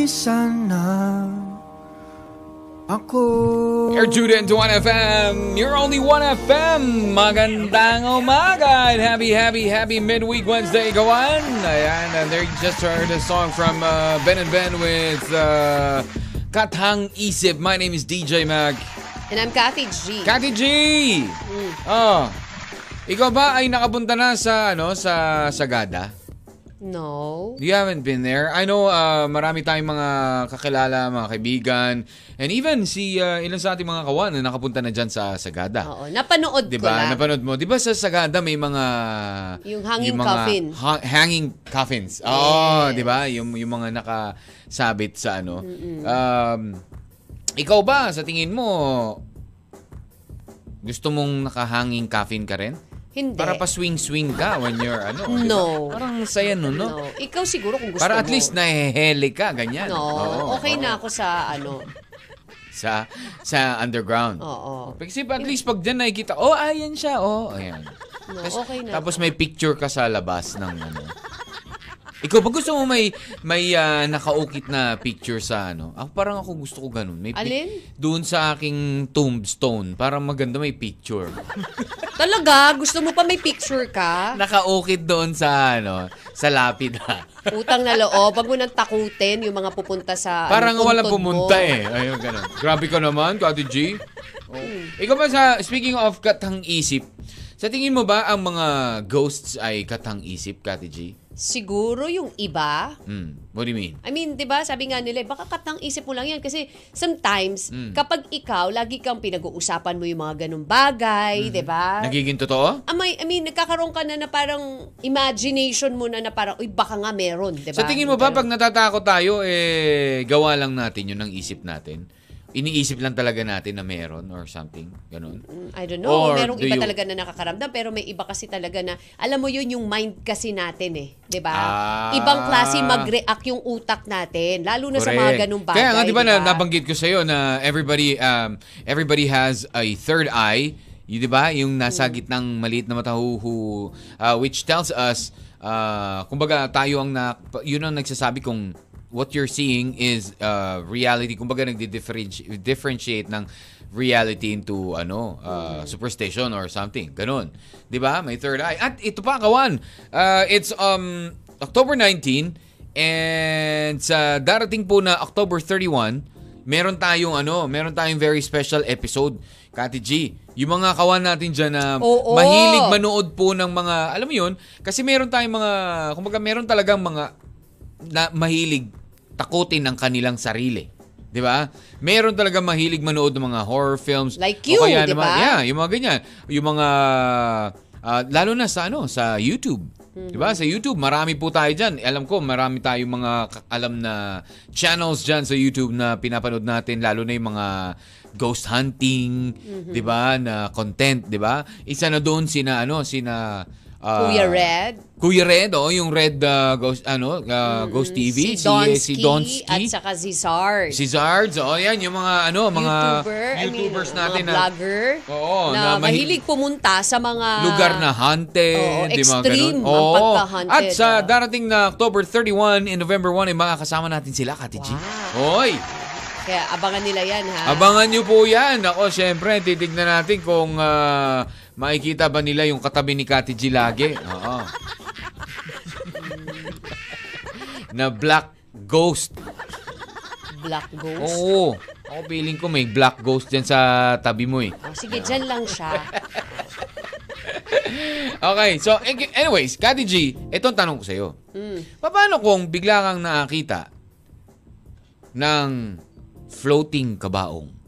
lilisan na ako. You're tuned into 1FM. You're only 1FM. Magandang umaga and happy, happy, happy midweek Wednesday, Gawan. Ayan, and there you just heard a song from uh, Ben and Ben with uh, Katang Isip. My name is DJ Mag. And I'm Kathy G. Kati G! Oh. Ikaw ba ay nakapunta na sa ano sa Sagada? No. You haven't been there. I know uh, marami tayong mga kakilala, mga kaibigan, and even si uh, ilan sa ating mga kawan na nakapunta na dyan sa Sagada. Oo, napanood Di ko ba? lang. Napanood mo. Di ba sa Sagada may mga... Yung hanging mga coffin. ha- hanging coffins. Oo, di ba? Yung, yung mga nakasabit sa ano. Um, ikaw ba, sa tingin mo, gusto mong nakahanging coffin ka rin? Hindi. Para pa swing-swing ka when you're ano. No. Parang saya nun, no? No. Ikaw siguro kung gusto Para at mo. least nahehele ka, ganyan. No, Oo, okay oo. na ako sa ano. Sa, sa underground. Oo. Kasi at least pag dyan nakikita, oh, ayan siya, oh, ayan. No, okay na. Tapos may picture ka sa labas ng ano. Ikaw, pag gusto mo may may ah, nakaukit na picture sa ano, ako parang ako gusto ko ganun. May pic- Alin? Doon sa aking tombstone, para maganda may picture. Talaga? Gusto mo pa may picture ka? Nakaukit doon sa ano, sa lapida. Utang na loob. Wag mo nang takutin yung mga pupunta sa Parang ano, puntod mo. pumunta eh. Ayun, ganun. Grabe ka naman, Kati G. Oh. Ikaw ba sa, speaking of katang isip, sa tingin mo ba ang mga ghosts ay katang isip, Kati G? Siguro yung iba. Hmm. What do you mean? I mean, 'di ba? Sabi nga nila, baka katang isip mo lang 'yan kasi sometimes Mm. kapag ikaw lagi kang pinag-uusapan mo yung mga ganung bagay, 'di ba? Nagiging totoo? I mean, I mean, nagkakaroon ka na na parang imagination mo na na parang, uy, baka nga meron, di ba? Sa tingin mo ba, pag natatakot tayo, eh, gawa lang natin yun ng isip natin? Iniisip lang talaga natin na meron or something? Ganun? Mm, I don't know. Or Merong do iba you- talaga na nakakaramdam, pero may iba kasi talaga na, alam mo yun, yung mind kasi natin eh. Di ba? Ah. Ibang klase mag-react yung utak natin, lalo na sa mga Correct. ganung bagay. Kaya nga, di ba, na, diba? nabanggit ko sa'yo na everybody, um, everybody has a third eye. Di ba? Yung nasa Mm. gitnang maliit na mata who, who, uh, which tells us, uh, kumbaga, tayo ang, na, yun ang nagsasabi kung what you're seeing is uh, reality. Kumbaga, nagdi-differentiate differentiate ng reality into ano uh, superstition or something. Ganun. 'Di ba? May third eye. At ito pa kawan. Uh, it's um October 19 and sa darating po na October 31, meron tayong ano, meron tayong very special episode. Kati G, yung mga kawan natin dyan na Oo. mahilig manood po ng mga, alam mo yun, kasi meron tayong mga, kumbaga meron talagang mga na mahilig takutin ang kanilang sarili. 'Di ba? Meron talaga mahilig manood ng mga horror films. Like you, di ba? Yeah, yung mga ganyan. Yung mga ah, lalo na sa ano, sa YouTube. 'Di ba? Sa YouTube, marami po tayo diyan. Alam ko, marami tayong mga alam na channels diyan sa YouTube na pinapanood natin lalo na yung mga ghost hunting, 'di ba? Na content, 'di ba? Isa na doon sina ano, sina ah, Kuya Red. Kuya Red, oh, yung Red uh, Ghost ano, uh, Ghost TV, si Donsky, si Donsky, at saka si Sarge. si Zards, oh, yan yung mga ano, mga YouTuber, I mean, YouTubers natin mga na vlogger, Oo, na, na mahi- mahilig pumunta sa mga lugar na haunted, Oo, di ba extreme ganun? ang Oo. pagka-haunted, At sa darating na October 31 and November 1 ay makakasama natin sila, Kati G. Hoy, Kaya abangan nila yan, ha? abangan niyo po yan. Ako, syempre, titignan natin kung ah, makikita ba nila yung katabi ni Kati G lagi. Oo. na black ghost. Black Ghost. Oo. Ako feeling ko may black ghost dyan sa tabi mo eh. Oh, sige, dyan lang siya. Okay, so ag- anyways, Kati G, itong tanong ko sa'yo. Mm. Paano kung bigla kang nakakita ng floating kabaong?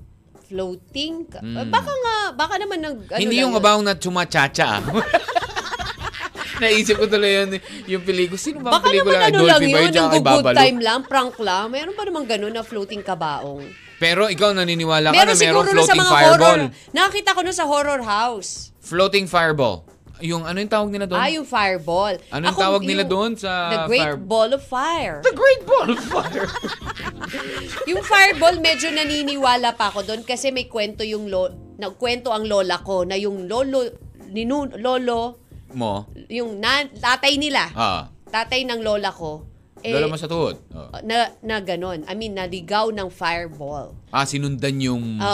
Floating? ka- Mm. Baka nga, baka naman nag... Ano Hindi lang yung yun. kabaong na chumachacha. Naisip ko tuloy yun, yung pelikula. Sino ba ang Baka pelikula? naman ano lang yun, yung good Babalu? time lang, prank lang. Meron pa namang ganun na floating kabaong. Pero ikaw naniniwala ka Meron na sa floating fireball. horror. Nakita ko na sa horror house. Floating fireball. Yung ano yung tawag nila doon? Ah, yung fireball. Anong Ako, tawag nila yung- doon sa The Great fire- Ball of Fire. The Great Ball of Fire. Yung fireball, medyo naniniwala pa ako doon kasi may kwento yung lo, nagkwento ang lola ko na yung lolo, ninu, lolo, Mo? yung na, tatay nila, Ah. tatay ng lola ko, eh, Lola mo sa tuhod. Oh. na, na ganon. I mean, naligaw ng fireball. Ah, sinundan yung Oo.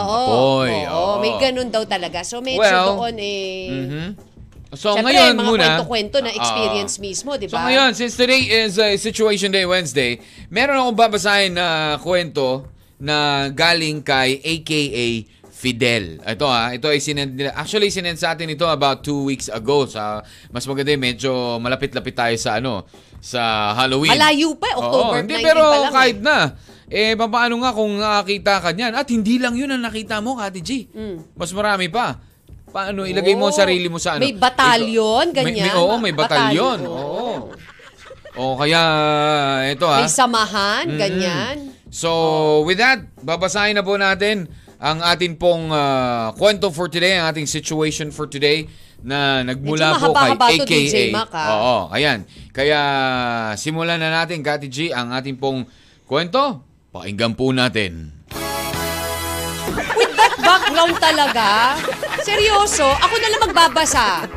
apoy. oo, may ganon daw talaga. So, medyo Well, doon eh... Mhm. So Siyempre, ngayon mga muna. kwento-kwento na experience Ah. mismo, di So ba? ngayon, since today is uh, Situation Day Wednesday, meron akong babasahin na kwento na galing kay AKA Fidel. Ito ha, ito ay sinend nila. Actually, sinend sa atin ito about two weeks ago. Sa, mas maganda yun, medyo malapit-lapit tayo sa ano, sa Halloween. Malayo pa, October Oo, hindi, 19 pero pa lang. kahit eh. na. Eh, paano nga kung nakakita ka niyan? At hindi lang yun ang nakita mo, Kati G. Mas marami pa. Paano ilagay mo ang. Oo. sarili mo sa ano? May batalyon, Ito- may- ganyan. May, oo, may batalyon. Oo. O kaya, ito ha. May samahan, Mm. ganyan. So, with that, babasahin na po natin ang atin pong ah, kwento for today, ang ating situation for today na nagmula Medyo po kay mahaba-haba to, AKA. DJ Mac, ah. Oo, ayan. Kaya simulan na natin, Kati G, ang ating pong kwento. Pakinggan po natin. Background talaga. Seryoso, ako na lang magbabasa.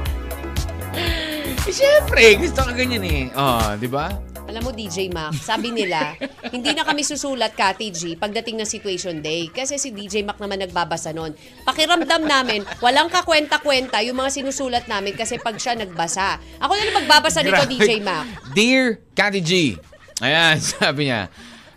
Eh, syempre, gusto ka ganyan eh. Oh, di ba? Alam mo, DJ Mac, sabi nila, hindi na kami susulat, Kati G, pagdating ng Situation Day. Kasi si DJ Mac naman nagbabasa nun. Pakiramdam namin, walang kakwenta-kwenta yung mga sinusulat namin kasi pag siya nagbasa. Ako na lang magbabasa nito, Grabe. DJ Mac. Dear Kati G. Ayan, sabi niya.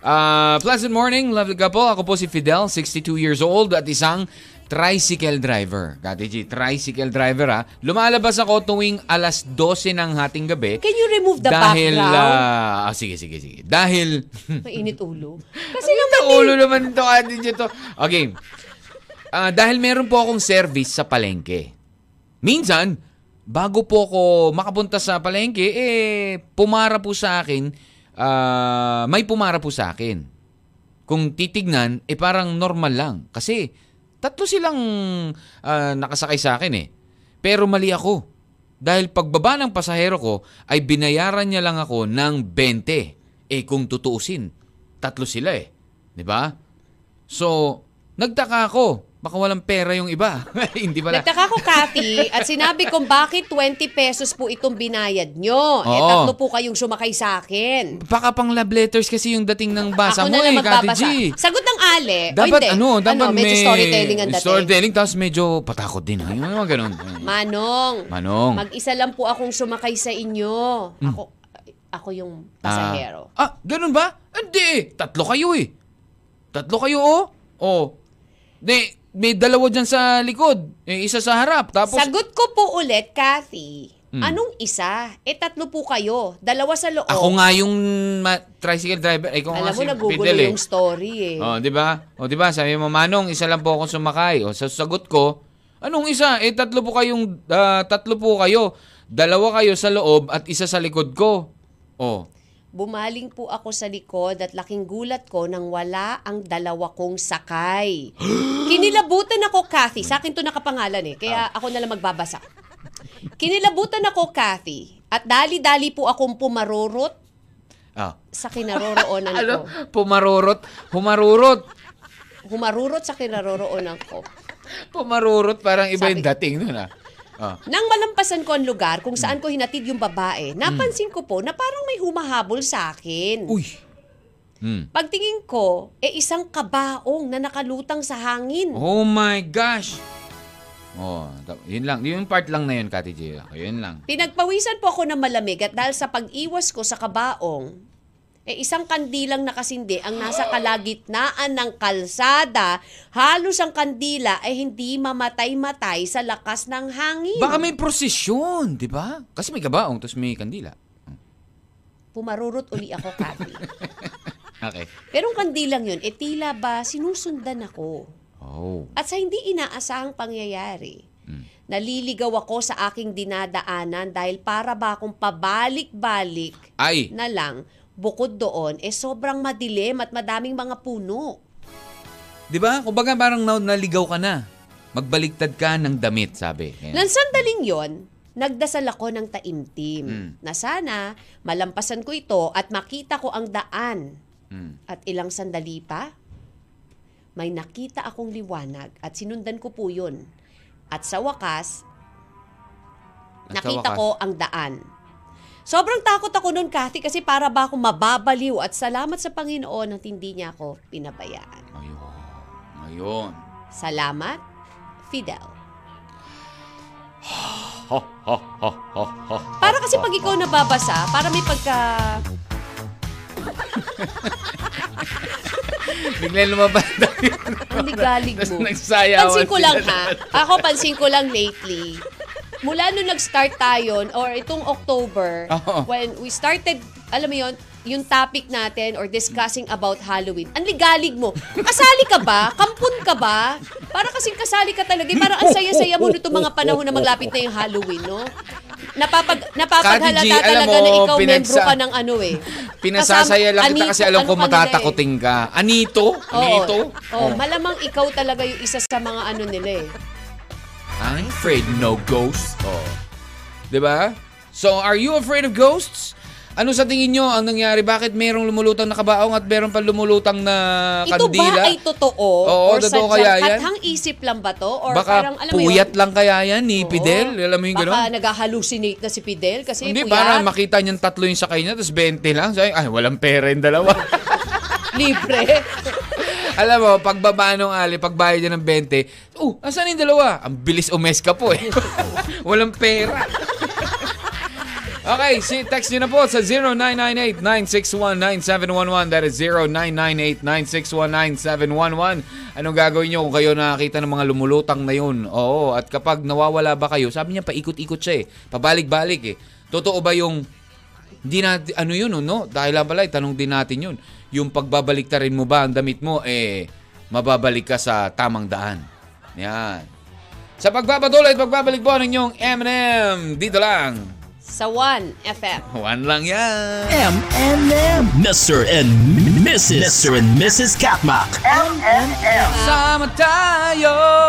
Uh, pleasant morning, lovely couple. Ako po si Fidel, 62 years old at isang tricycle driver. Kati G, tricycle driver ha. Lumalabas ako tuwing alas 12 ng hating gabi. Can you remove the dahil, background? ah, ah, sige, sige, sige. Dahil, Mainit ulo. Kasi naman, na ulo naman ito, Kati G to. Okay. Ah, dahil meron po akong service sa palengke. Minsan, bago po ako makapunta sa palengke, eh, pumara po sa akin, ah, may pumara po sa akin. Kung titignan, eh parang normal lang. Kasi, tatlo silang ah, nakasakay sa akin eh. Pero mali ako. Dahil pagbaba ng pasahero ko, ay binayaran niya lang ako ng 20. Eh kung tutuusin, tatlo sila eh. 'Di ba? So, nagtaka ako. Baka walang pera yung iba. Hindi pala. Nagtaka ko, Kathy, at sinabi kong bakit 20 pesos po itong binayad nyo. Eh, Oo. tatlo po kayong sumakay sa akin. Baka pang love letters kasi yung dating ng basa Ako mo na lang eh, Kati magbabasa. G. Sagot ng ale. o Dapat hindi? ano, dapat medyo may storytelling ang dating. Storytelling tapos medyo patakot din. Yung mga ganun. Manong, Manong. Hmm. mag-isa lang po akong sumakay sa inyo. Ako, ako yung pasahero. Ah, ah, ganun ba? Hindi. Tatlo kayo eh. Tatlo kayo oh. Oh. Di, may dalawa dyan sa likod. Eh, isa sa harap. Tapos, Sagot ko po ulit, Kathy. Hmm. Anong isa? Eh, tatlo po kayo. Dalawa sa loob. ako nga yung ma- tricycle driver. Eh, nga Alam mo, si nagugulo Fidel eh. yung story eh. Oh, 'di ba? Oh, 'di ba? Sabi mo, Manong, isa lang po ako sumakay. O sa sagot ko, anong isa? Eh tatlo po kayong ah, tatlo po kayo. Dalawa kayo sa loob at isa sa likod ko. Oh. Bumaling po ako sa likod at laking gulat ko nang wala ang dalawa kong sakay. Kinilabutan ako, Kathy. Sa akin to nakapangalan eh, kaya ako na lang magbabasa. Kinilabutan ako, Kathy. At dali-dali po akong pumarurot Ah. sa kinaroroonan ko. Ano? Pumarurot. Humarurot. Humarurot sa kinaroroonan ko. Pumarurot parang iba yung dating nun ah. Ah. Nang malampasan ko ang lugar kung saan ko hinatid yung babae, napansin ko po na parang may humahabol sa akin. Uy. Hmm. Pagtingin ko, eh isang kabaong na nakalutang sa hangin. Oh my gosh. Oh, ta- yun lang. Yung part lang na yun, Kati J. Yun lang. Pinagpawisan po ako ng malamig at dahil sa pag-iwas ko sa kabaong, eh isang kandilang nakasindi ang nasa kalagitnaan ng kalsada. Halos ang kandila ay hindi mamatay-matay sa lakas ng hangin. Baka may prosesyon, di ba? Kasi may gabaong, tapos may kandila. Pumarurot uli ako, Kathy. Okay. Pero ang kandilang yun, eh tila ba sinusundan ako? Oh. At sa hindi inaasahang pangyayari, Naliligaw ako sa aking dinadaanan dahil para ba akong pabalik-balik Ay, na lang bukod doon, eh sobrang madilim at madaming mga puno. di ba? Kumbaga parang na- naligaw ka na. Magbaliktad ka ng damit, sabi. Nang sandaling yon, nagdasal ako ng taimtim Mm. na sana malampasan ko ito at makita ko ang daan. Mm. At ilang sandali pa, may nakita akong liwanag at sinundan ko po yun. At sa wakas, At sa nakita wakas- ko ang daan. Sobrang takot ako noon, Kathy, kasi para ba akong mababaliw at salamat sa Panginoon at hindi niya ako pinabayaan. Ayun. Ayun. Salamat, Fidel. Para kasi pag ikaw nababasa, para may pagka... Biglang lumabas na yun. Ang ligalig Tapos mo. nagsayawan Pansin ko lang ha. Ako pansin ko lang lately. Mula nung nag-start tayo, or itong October, Oo. when we started, alam mo yon yung topic natin or discussing about Halloween, ang ligalig mo. Kasali ka ba? Kampun ka ba? Para kasing kasali ka talaga. eh. Parang ang saya-saya mo nito mga panahon na maglapit na yung Halloween, no? Napapag, napapaghalata Kati G, alam talaga mo, na ikaw pinagsa- membro ka ng ano eh. Pinasasaya lang kita kasi alam ano ko ka nila eh. matatakotin ka. Anito? Oo. Anito? Oo, malamang ikaw talaga yung isa sa mga ano nila eh. I'm afraid no ghosts. Oh. 'Di ba? So, are you afraid of ghosts? Ano sa tingin nyo ang nangyari? Bakit merong lumulutang na kabaong at meron pa lumulutang na Ito kandila? ba ay totoo? Oo, or totoo kaya yan? Kathang isip lang ba to? Or Baka parang, alam puyat yun? lang kaya yan ni Oo. Fidel? Alam mo yung Baka gano'n? nag-hallucinate na si Fidel kasi Hindi, puyat, para makita niyang tatlo yung sakay niya, tapos 20 lang. Sabi, ay, walang pera yung dalawa. libre. Alam mo, pagbaba nung ali, pagbayad niya ng 20, oh, asan yung dalawa? Ang bilis umeska po eh. Walang pera. okay, si text nyo na po sa 0998-961-9711. That is 0998-961-9711. Anong gagawin nyo kung kayo nakakita ng mga lumulutang na yun? Oo, at kapag nawawala ba kayo, sabi niya paikot-ikot siya eh. Pabalik-balik eh. Totoo ba yung hindi natin, ano yun, no? Dahil lang pala, tanong din natin yun. Yung pagbabalik rin mo ba ang damit mo, eh, mababalik ka sa tamang daan. Yan. Sa pagpapatuloy at pagbabalik po ng inyong M&M, dito lang. Sa 1 FM. One lang yan. M&M. Mr. and Mrs. Mr. and Mrs. Katmak. M&M. Sama tayo.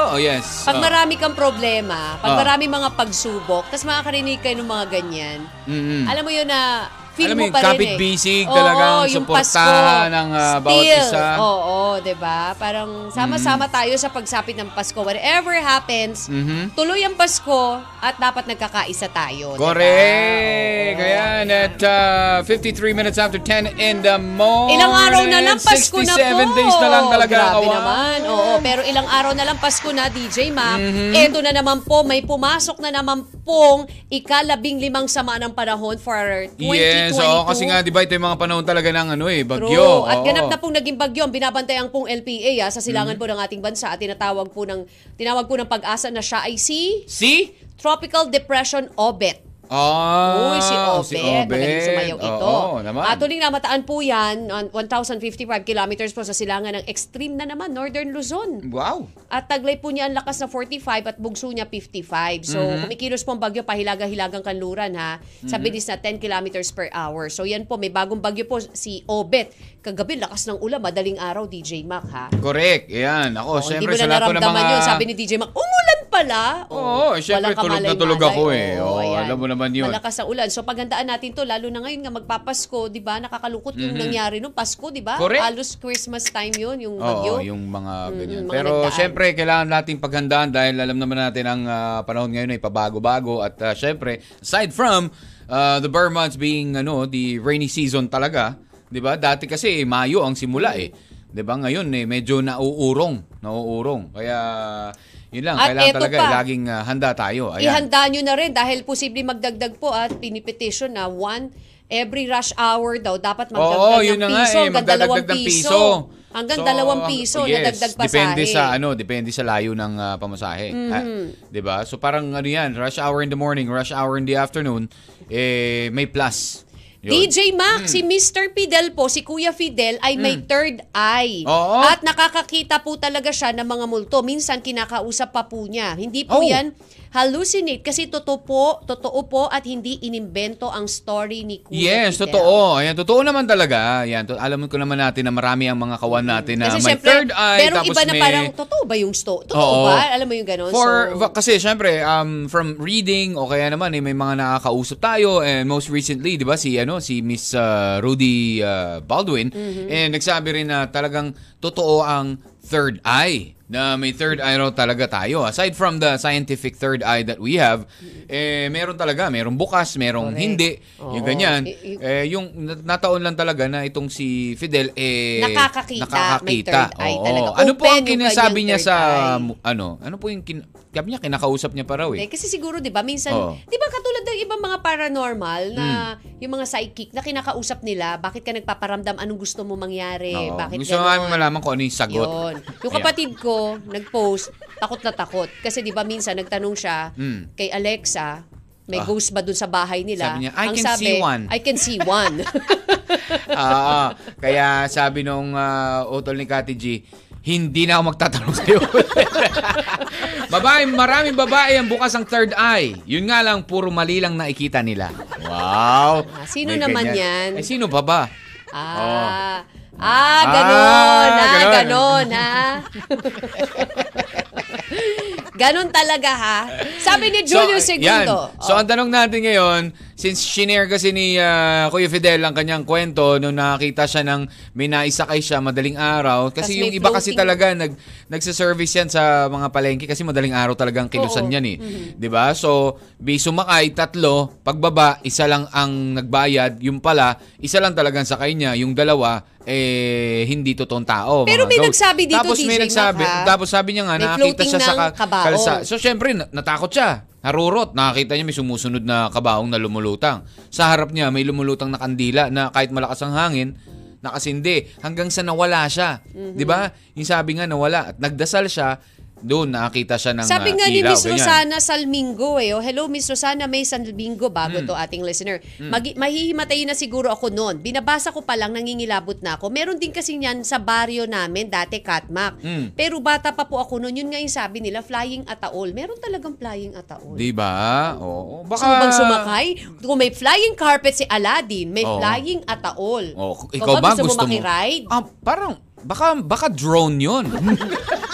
Oh, yes. Pag Oh. marami kang problema, pag Ah. marami mga pagsubok, tapos makakarinig kayo ng mga ganyan, Mm-mm. alam mo yun na feel Alam mo pa rin eh. talagang Oo, yung suportahan ng, ah, bawat Still, isa. Oo, 'di ba? Parang sama-sama tayo sa pagsapit ng Pasko. Whatever happens, Mhm. tuloy ang Pasko at dapat nagkakaisa tayo. Correct! Oo. Ayan, at uh, 53 minutes after 10 in the morning. Ilang araw na lang Pasko na po. 67 days na lang talaga. Grabe kawan. naman. Oo, pero ilang araw na lang Pasko na, DJ Mac. Mhm. Ito na naman po, may pumasok na naman pong ikalabing limang sama ng panahon for 2022. Yes, oo, kasi nga, di ba, ito yung mga panahon talaga ng ano eh, bagyo. True. At Oo. ganap na pong naging bagyo, ang binabantayan pong LPA ah, sa Mm-hmm. silangan po ng ating bansa at tinatawag po ng tinawag po ng pag-asa na siya ay si Si? Tropical Depression Obet. Ah, Uy, si Obet. Magaling sumayaw ito. Oo, naman. Atuloy namataan po yan, on 1,055 kilometers po sa silangan ng extreme na naman, Northern Luzon. Wow. At taglay po niya ang lakas na 45 at bugso niya 55. So, Mm-hmm. kumikilos po ang bagyo pahilaga-hilagang kanluran ha, sa bilis na 10 kilometers per hour. So, yan po, may bagong bagyo po si Obet. Kagabi, lakas ng ulan, madaling araw, DJ Mac ha. Correct. Yan. Ako, Oh, na sa lahat po ng naramdaman mga... yun. Sabi ni DJ Mac, umulan pala. Oo, syempre, walang tulog na tulog ako eh. Oo, ayan. alam mo naman yun. Malakas sa ulan. So paghandaan natin to, lalo na ngayon nga magpapasko, di ba? Nakakalungkot yung nangyari nung Pasko, di ba? Correct. Halos Christmas time yun, yung bagyo. Oo, yung mga ganyan. mga Pero nagdaan. syempre, kailangan nating paghandaan dahil alam naman natin ang ah, panahon ngayon ay pabago-bago. At ah, syempre, aside from ah, the Burr months being ano, the rainy season talaga, di ba? Dati kasi eh, Mayo ang simula eh. Di ba? Ngayon eh, medyo nauurong. Nauurong. Kaya, yun lang. At kailangan talaga, pa. eh, laging ah, handa tayo. Ayan. Ihanda nyo na rin dahil posible magdagdag po at pinipetition na one every rush hour daw dapat magdagdag Oo, yun ng na nga piso eh, magdadagdag ng piso. piso. Hanggang So, dalawang piso yes, na dagdag pasahe. Depende sa ano, depende sa layo ng ah, pamasahe. Ah, 'Di ba? So parang ano 'yan, rush hour in the morning, rush hour in the afternoon, eh may plus Yun. DJ Mac, si Mr. Fidel po, si Kuya Fidel ay may third eye. Oo. At nakakakita po talaga siya ng mga multo. Minsan kinakausap pa po niya. Hindi po Oh. yan hallucinate kasi totoo po, totoo po at hindi inimbento ang story ni Kuya Yes, Fidel. totoo. Ayan, totoo naman talaga. Ayan, to, alam ko naman natin na marami ang mga kawan natin na Kasi may syempre, third eye merong tapos iba na may parang, totoo ba yung story? Totoo Oo. ba? Alam mo yung gano'n? For so, kasi syempre um from reading o kaya naman eh, may mga nakakausap tayo and most recently 'di ba si ano si Miss uh, Rudy uh, Baldwin Mm-hmm. eh nagsabi rin na talagang totoo ang third eye na may third eye raw talaga tayo aside from the scientific third eye that we have eh meron talaga merong bukas merong Correct. hindi yung Oo. ganyan I- i- eh yung nat- nataon lang talaga na itong si Fidel eh Nakakakita, may third eye Oo. talaga. ano po Open ang yung kinasabi kanyang niya third sa eye. ano ano po yung kin- sabi niya kinakausap niya pa raw Hindi, eh kasi siguro 'di ba minsan Oo. 'di ba katulad ng ibang mga paranormal na Hmm. yung mga psychic na kinakausap nila, bakit ka nagpaparamdam anong gusto mo mangyari? Oo. Bakit Gusto ganon? namin malaman kung ano yung sagot. Yun. Yung Ayan. kapatid ko, nag-post, takot na takot. Kasi di ba minsan nagtanong siya Mm. kay Alexa, may Ah. ghost ba dun sa bahay nila? Sabi niya, "I Ang can sabi, see one." I can see one. Oo. Kaya sabi nung uh, utol ni Kati G, hindi na ako magtatanong sa'yo. babae, maraming babae ang bukas ang third eye. Yun nga lang, puro mali lang nakikita nila. Wow. Ah, sino May naman ganyan. yan? Eh, sino pa ba? ah, ah, ganon, Ah, ah, ganon. ganon, ha? ganon talaga, ha? Sabi ni Julio So, Segundo. yan. So, Oh. ang tanong natin ngayon, since shinare kasi ni ah, Kuya Fidel ang kanyang kwento nung nakakita siya ng may naisakay siya madaling araw. Kasi may yung iba kasi talaga nag, nagsa-service yan sa mga palengke kasi madaling araw talagang kilusan Oo. yan eh. 'Di ba So, may sumakay, tatlo, pagbaba, isa lang ang nagbayad. Yung pala, isa lang talagang sakay niya. Yung dalawa, eh, hindi totoong tao. Pero may nagsabi dito, Tapos may DJ nagsabi, Mac, ha? tapos sabi niya nga, May nakakita siya sa kalsa. So, syempre, na- natakot siya. Narurot. Nakakita niya may sumusunod na kabaong na lumulutang. Sa harap niya, may lumulutang na kandila na kahit malakas ang hangin, nakasindi. Hanggang sa nawala siya. Mhm. Di ba? Yung sabi nga nawala. At nagdasal siya, doon nakakita siya ng Sabi ah, nga ni ilaw, Miss ganyan. Rosana Salmingo eh. Oh, hello Miss Rosana May Salmingo bago Hmm. to ating listener. Magi- mahihimatayin na siguro ako noon. Binabasa ko pa lang nangingilabot na ako. Meron din kasi niyan sa baryo namin dati Katmak. Mm. Pero bata pa po ako noon. Yun nga yung sabi nila flying ataol. Meron talagang flying ataol. Di ba? Oo. Baka... mo bang sumakay? Kung may flying carpet si Aladdin, may Oo. flying ataol. Oh, Ikaw ikaw ba gusto, gusto mo mo? makiride? Ah, parang, baka, baka drone yun.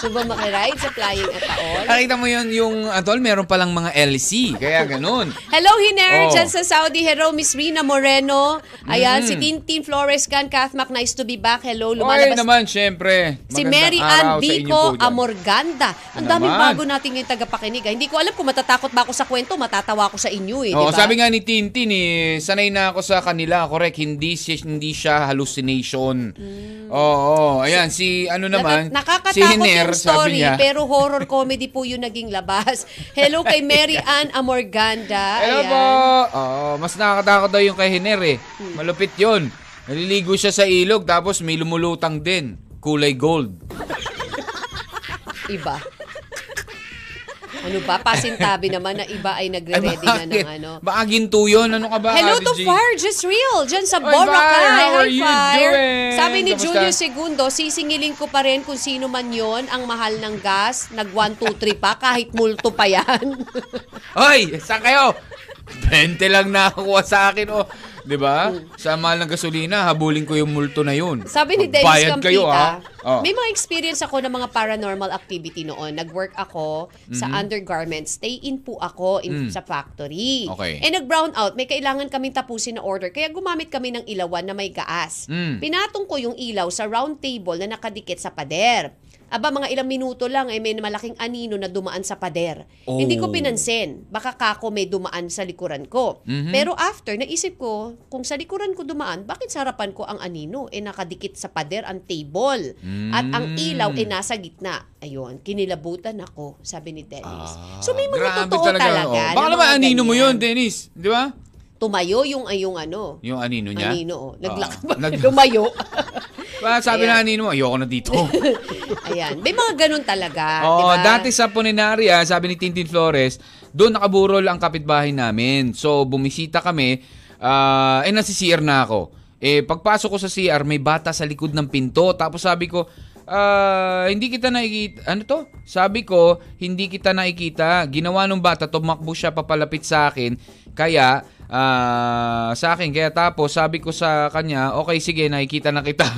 Mo makiride sa flying ataol? Nakita mo yun, yung atol, meron palang mga LC. Kaya ganun. Hello, Hiner, Oh. dyan sa Saudi. Hello, Miss Rina Moreno. Ayan, Mm. si Tintin Flores Can, Kathmak, nice to be back. Hello, Oy lumalabas. naman, syempre. Si Mary Ann dyan. Amorganda. Ang daming Naman. bago natin yung tagapakinig. ah. Hindi ko alam kung matatakot ba ako sa kwento, matatawa ako sa inyo eh, Oo, di ba? sabi nga ni Tintin eh, sanay na ako sa kanila, correct, hindi siya, hindi siya hallucination. Oo, ayan, si ano naman, Mm. Naka- si nakakatakot Hiner, yung sabi story, niya. pero horror comedy po yung naging labas. Hello kay Mary Ann Amorganda. Hello Ayan. po! Oo, mas nakakatakot daw yung kay Hiner eh. Hmm. Malupit yun. Naliligo siya sa ilog, tapos may lumulutang din. Kulay gold. Iba. Ano ba? Pasintabi naman na iba ay nagre-ready na ng ano. Baka ginto yun. Ano ka ba, Hello to G? Fire Just Real dyan sa Boracay. How are you Fire. doing? Sabi ni Kamusta? Julio Segundo, sisingilin ko pa rin kung sino man yon ang mahal ng gas. Nag 1, 2, 3 pa kahit multo pa yan. Hoy, saan kayo? 20 lang nakakuha sa akin, oh. 'Di ba? Sa mahal ng gasolina, habulin ko yung multo na yun. Sabi ni Dennis kayo, Campita, ah. Oh. may mga experience ako ng mga paranormal activity noon. Nag-work ako sa undergarments. Stay-in po ako in, Mm. sa factory. Okay. Eh nag-brown out. May kailangan kaming tapusin na order. Kaya gumamit kami ng ilawan na may gaas. Mm. Pinatong ko yung ilaw sa round table na nakadikit sa pader. Aba, mga ilang minuto lang, eh, may malaking anino na dumaan sa pader. Oh. Hindi ko pinansin. Baka kako may dumaan sa likuran ko. Mhm. Pero after, naisip ko, kung sa likuran ko dumaan, bakit sa harapan ko ang anino? Eh, nakadikit sa pader ang table. At ang Mm. ilaw, eh, nasa gitna. Ayun, kinilabutan ako, sabi ni Dennis. Ah, so, may mga totoo talaga. oh. na Baka naman anino mo ganyan. yun, Dennis. Di ba? Tumayo yung, ay, yung ano. Yung anino niya. Anino, oh. Naglakad Ah, nag- Lumayo. Ba, sabi Ayan. na anino mo, ayoko na dito. Ayan. May mga ganun talaga. Oo, di ba? dati sa Puninaria, sabi ni Tintin Flores, doon nakaburol ang kapitbahay namin. So, bumisita kami Ah, eh, nasi CR na ako. Eh, pagpasok ko sa CR, may bata sa likod ng pinto. Tapos sabi ko, ah, hindi kita nakikita. Ano to? Sabi ko, hindi kita nakikita. Ginawa nung bata, tumakbo siya papalapit sa akin. Kaya, ah, sa akin. Kaya tapos, sabi ko sa kanya, okay, sige, nakikita na kita.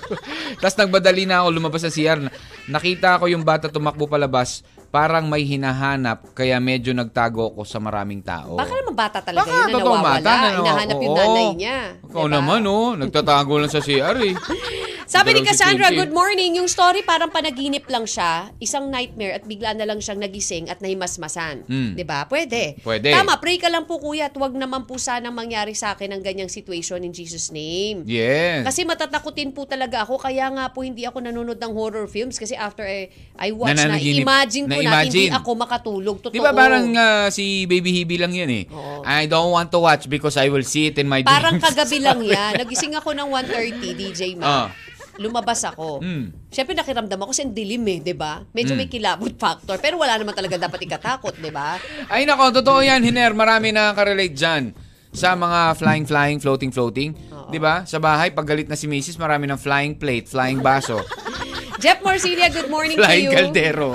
Tapos nagmadali na ako lumabas sa CR. Nakita ko yung bata tumakbo palabas. Parang may hinahanap, kaya medyo nagtago ako sa maraming tao. Baka naman bata talaga Baka, yun na nawawala. bata na, no? Hinahanap yung Oo. nanay niya. Ikaw Diba? naman, oh. Nagtatago lang sa CR, eh. Sabi ni si Cassandra, good morning. Yung story parang panaginip lang siya, isang nightmare at bigla na lang siyang nagising at nahimasmasan. Mm. ba? Pwede. Pwede. Tama, pray ka lang po kuya at wag naman po sanang mangyari sa akin ang ganyang situation in Jesus name. Yes. Kasi matatakutin po talaga ako kaya nga po hindi ako nanonood ng horror films kasi after I, I watch na, Nananaginip- imagine ko na, hindi ako makatulog. Totoo. Di ba parang ah, si Baby Hebe lang yan eh. Oo. I don't want to watch because I will see it in my dreams. Parang kagabi lang yan. Nagising ako ng 1.30, DJ Ma. Ah. Lumabas ako. Mm. Siyempre nakiramdam ako kasi ang dilim eh, 'di ba? Medyo may kilabot factor, pero wala naman talaga dapat ikatakot, 'di ba? Ay nako, totoo yan, Hiner. Marami nakaka-relate dyan sa mga flying-flying, floating-floating. Di ba? Sa bahay, pag galit na si Mrs., marami ng flying plate, flying baso, Jeff Morcilia, good morning to flying you. kaldero.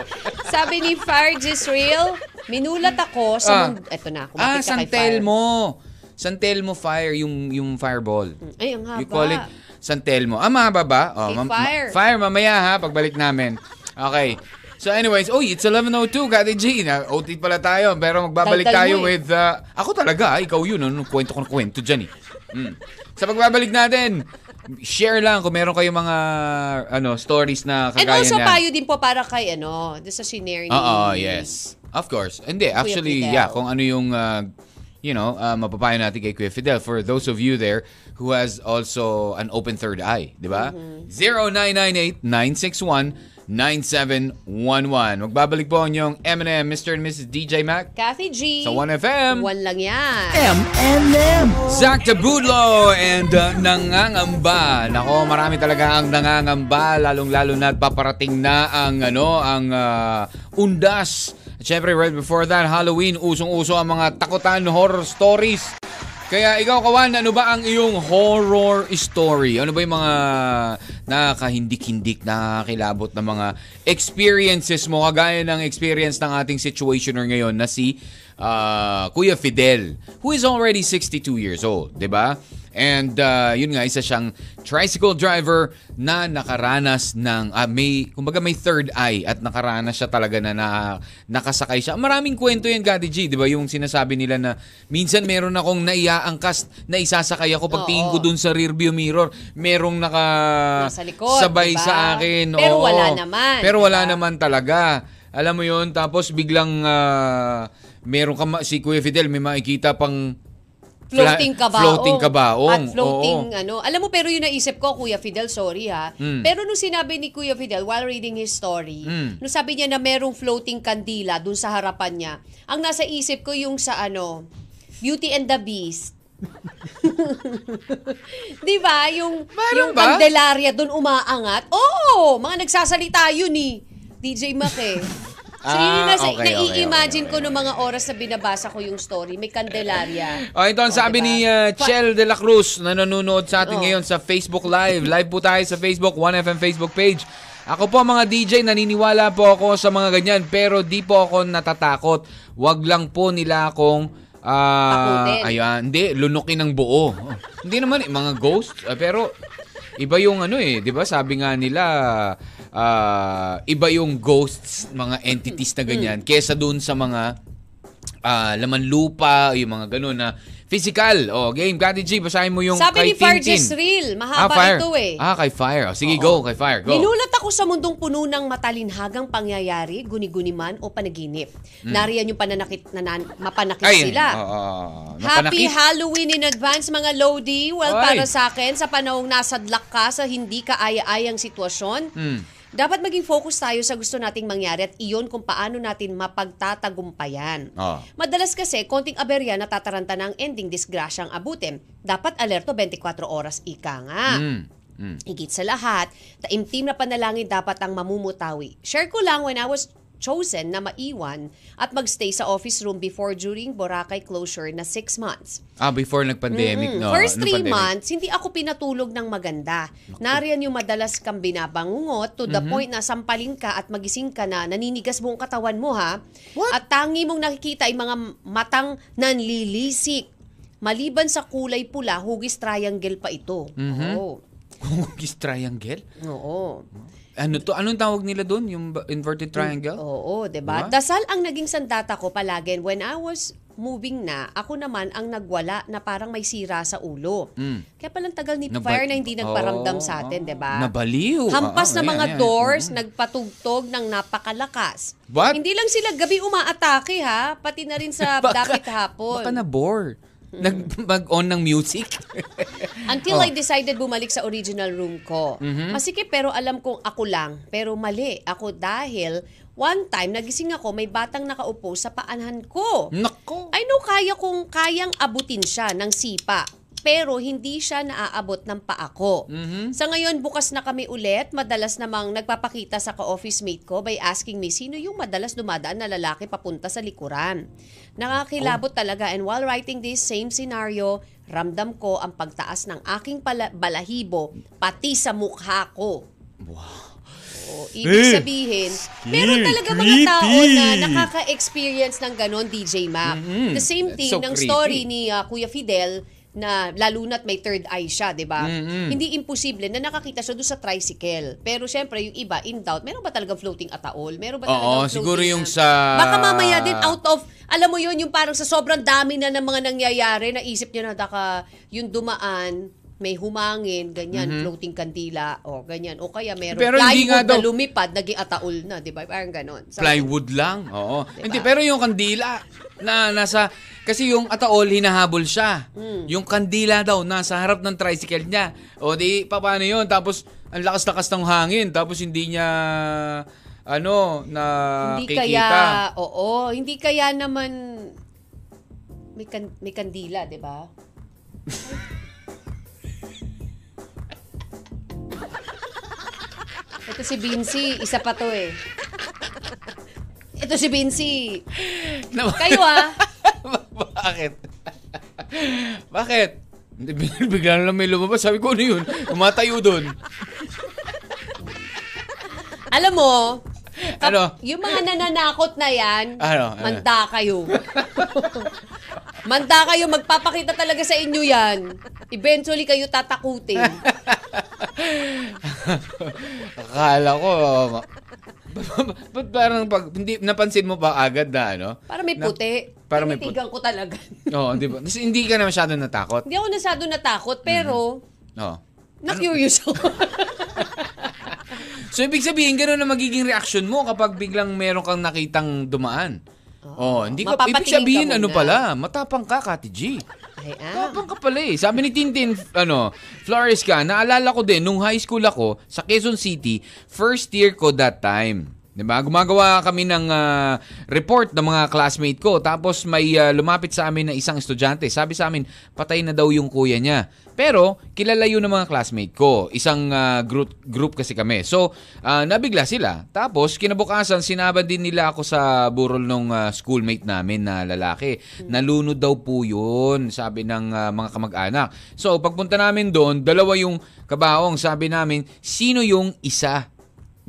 Sabi ni Farge Israel, minulat ako sa Ah. mundo. Eto na, kumapit Ah, ka San kay Fire. Telmo. San Telmo Fire, yung, yung fireball. Ay, ang haba. You call it San Telmo. Ah, mahaba ba? Oh, Kay Fire. fire mamaya ha, pagbalik namin. Okay. So anyways, oh, it's 11.02, Kati G. Na, OT pala tayo, pero magbabalik Daldal tayo mo eh. with... uh, ako talaga, ah, ikaw yun. Ano, kwento ko ng kwento dyan eh. Mm. Sa pagbabalik natin, share lang kung meron kayong mga ano stories na And kagaya also niyan. payo din po para kay ano, doon sa scenario. Oo, yes. Of course. Hindi, actually, yeah, kung ano yung, uh, you know, uh, mapapayo natin kay Kuya Fidel. For those of you there who has also an open third eye, di ba? Mm-hmm. 0998-961-9711. Magbabalik po ang inyong M&M, Mr. and Mrs. DJ Mac Kathy G. sa 1FM. One lang yan. M&M. Zach Tabudlo and uh, nangangamba. Nako, marami talaga ang nangangamba lalong-lalo na paparating na ang ano, ang uh, undas. At syempre, right before that, Halloween, usong-uso ang mga takutan horror stories. Kaya ikaw, Kawan, ano ba ang iyong horror story? Ano ba yung mga nakakahindik-hindik, nakakilabot na mga experiences mo, kagaya ng experience ng ating situationer ngayon na si uh, Kuya Fidel, who is already 62 years old, di ba? And uh, yun nga, isa siyang tricycle driver na nakaranas ng, ah, may, kumbaga may third eye at nakaranas siya talaga na, na nakasakay siya. Maraming kwento yan, Gadi G, di ba? Yung sinasabi nila na minsan meron akong naiaangkas na isasakay ako pagtingin Oo. ko dun sa rearview mirror. Merong naka Nasa likod, sabay diba? sa akin. Pero oo. wala naman, Pero wala diba? naman talaga. Alam mo yun, tapos biglang ah, meron ka, ma- si Kuya Fidel, may makikita pang Floating kabaong. Floating kabaong. At floating, Oo. ano. Alam mo, pero yung naisip ko, Kuya Fidel, sorry ha. Mm. Pero nung sinabi ni Kuya Fidel, while reading his story, Mm. nung sabi niya na merong floating kandila dun sa harapan niya, ang nasa isip ko yung sa ano, Beauty and the Beast. Di ba? Yung, Meron yung ba? Candelaria dun umaangat. Oo! mga nagsasalita yun ni DJ Mac eh. So, yun yung nasa, okay, okay, nai-imagine okay, ko nung mga oras na binabasa ko yung story. May Candelaria. Oh, ito ang Oh, sabi diba? ni uh, Chel de la Cruz na nanonood sa atin Oh. ngayon sa Facebook Live. Live po tayo sa Facebook, 1FM Facebook page. Ako po mga DJ, naniniwala po ako sa mga ganyan pero di po ako natatakot. Wag lang po nila akong Takutin. ayan, hindi, lunukin ng buo. Hindi naman, eh, mga ghosts. ah, pero iba yung ano eh, di ba? Sabi nga nila, ah, iba yung ghosts, mga entities na ganyan, kesa dun sa mga ah, laman lupa, yung mga ganun na physical. Oh, game. Kati G, basahin mo yung Sabi kay ni Farges Tintin. Reel, Ah, mahaba fire. ito eh. Ah, kay Fire. Oh, sige, Oo. go. Kay Fire, go. Minulat ako sa mundong puno ng matalinhagang pangyayari, guni-guni man o panaginip. Nariyan yung pananakit na nan- mapanakit Hmm. Ay, sila. oo, oo. Happy Napanakit. Halloween in advance mga Lodi. Well, Oy. para sa akin, sa panahong nasadlak ka sa hindi ka aya-ayang sitwasyon, Hmm. Dapat maging focus tayo sa gusto nating mangyari at iyon kung paano natin mapagtatagumpayan. Oo. Madalas kasi, konting aberya natataranta ng ending disgrasyang abutin. Dapat alerto 24 oras ika nga. Mm. Mm. Higit sa lahat, taimtim na panalangin dapat ang mamumutawi. Share ko lang when I was chosen na maiwan at magstay sa office room before during Boracay closure na six months. Ah, before nag-pandemic, Mm, no? First Nung three pandemic. months, hindi ako pinatulog ng maganda. Nariyan yung madalas kang binabangungot to the point na sampalin ka at magising ka na, naninigas buong katawan mo ha. What? At tangi mong nakikita ay mga matang nanlilisik. Maliban sa kulay pula, hugis triangle pa ito. Mhm. Oo. Hugis triangle? Oo. Ano to? Anong tawag nila doon? Yung inverted triangle? Oo, 'di ba? Diba? Dasal ang naging sandata ko palagi when I was moving na, ako naman ang nagwala na parang may sira sa ulo. Mm. Kaya palang tagal ni Naba- Fire na hindi nagparamdam Oo, sa atin, oo. 'di ba? Nabaliw. Hampas Oo, na ayan, mga ayan. doors, Mm. nagpatugtog ng napakalakas. What? Hindi lang sila gabi umaatake ha, pati na rin sa Baka- dapit hapon. Baka na-bore. Nag- Mag-on ng music. Until Oh. I decided bumalik sa original room ko. Mhm. Masikip pero alam kong ako lang. Pero mali. Ako dahil one time nagising ako may batang nakaupo sa paanhan ko. Nako. I know kaya kong kayang abutin siya ng sipa. Pero hindi siya naaabot ng paa ko. Mhm. Sa ngayon, bukas na kami ulit. Madalas namang nagpapakita sa ka-office mate ko by asking me, sino yung madalas dumadaan na lalaki papunta sa likuran? Nakakilabot talaga. And while writing this same scenario, ramdam ko ang pagtaas ng aking pala- balahibo, pati sa mukha ko. Oo, ibig Eh, sabihin, meron talaga mga tao na nakaka-experience ng ganon, DJ Mac. Mhm. The same thing so ng creepy. story ni uh, Kuya Fidel na lalo na't may third eye siya, 'di ba? Mhm. Hindi imposible na nakakita siya doon sa tricycle. Pero syempre yung iba in doubt, meron ba talagang floating ataol? Meron ba talagang Oo, floating siguro yung na- sa- Baka mamaya din out of alam mo yun yung parang sa sobrang dami na ng mga nangyayari, naisip niya na daka yung dumaan may humangin, ganyan, floating kandila, o ganyan. O kaya meron. Pero hindi plywood nga na daw- lumipad, naging ataol na, di ba? Parang ganon. Sabi- Plywood lang. Oo. Diba? Hindi, pero yung kandila na nasa kasi yung ataol hinahabol siya. Hmm. Yung kandila daw nasa harap ng tricycle niya. O di paano yun? Tapos ang lakas-lakas ng hangin tapos hindi niya ano na hindi kikita. kaya, oo, hindi kaya naman may, kan- may kandila, di ba? Ito si Vinci, isa pa to eh. Ito si Vinci. Na- Kayo ah. Bakit? Bakit? Hindi, bigla na lang may lumabas. Sabi ko, ano yun? Umatayo doon. Alam mo, kap- Ano? yung mga nananakot na yan, Ano? Ano? manda kayo. manda kayo, magpapakita talaga sa inyo yan. Eventually kayo tatakutin. Akala ko, ma- ba't parang pag, hindi, napansin mo ba agad na ano? Para may Na- puti. para may puti. Tinitigan ko talaga. Oo, di ba? Kasi hindi ka na masyado natakot. Hindi ako nasado natakot, pero Oo. na-curious ako. So, ibig sabihin, gano'n na magiging reaction mo kapag biglang meron kang nakitang dumaan. Oh, hindi ka, ibig sabihin, ka ano pala, matapang ka, Kati G. Ay, ah. Tapang ka pala eh. Sabi ni Tintin, ano, Flores ka, naalala ko din, nung high school ako, sa Quezon City, first year ko that time. 'Di ba? Gumagawa kami ng ah, report ng mga classmate ko. Tapos may ah, lumapit sa amin na isang estudyante. Sabi sa amin, patay na daw yung kuya niya. Pero kilala yun ng mga classmate ko. Isang ah, group group kasi kami. So, ah, nabigla sila. Tapos kinabukasan sinaban din nila ako sa burol ng schoolmate namin na lalaki. Nalunod daw po yun, sabi ng ah, mga kamag-anak. So, pagpunta namin doon, dalawa yung kabaong. Sabi namin, sino yung isa?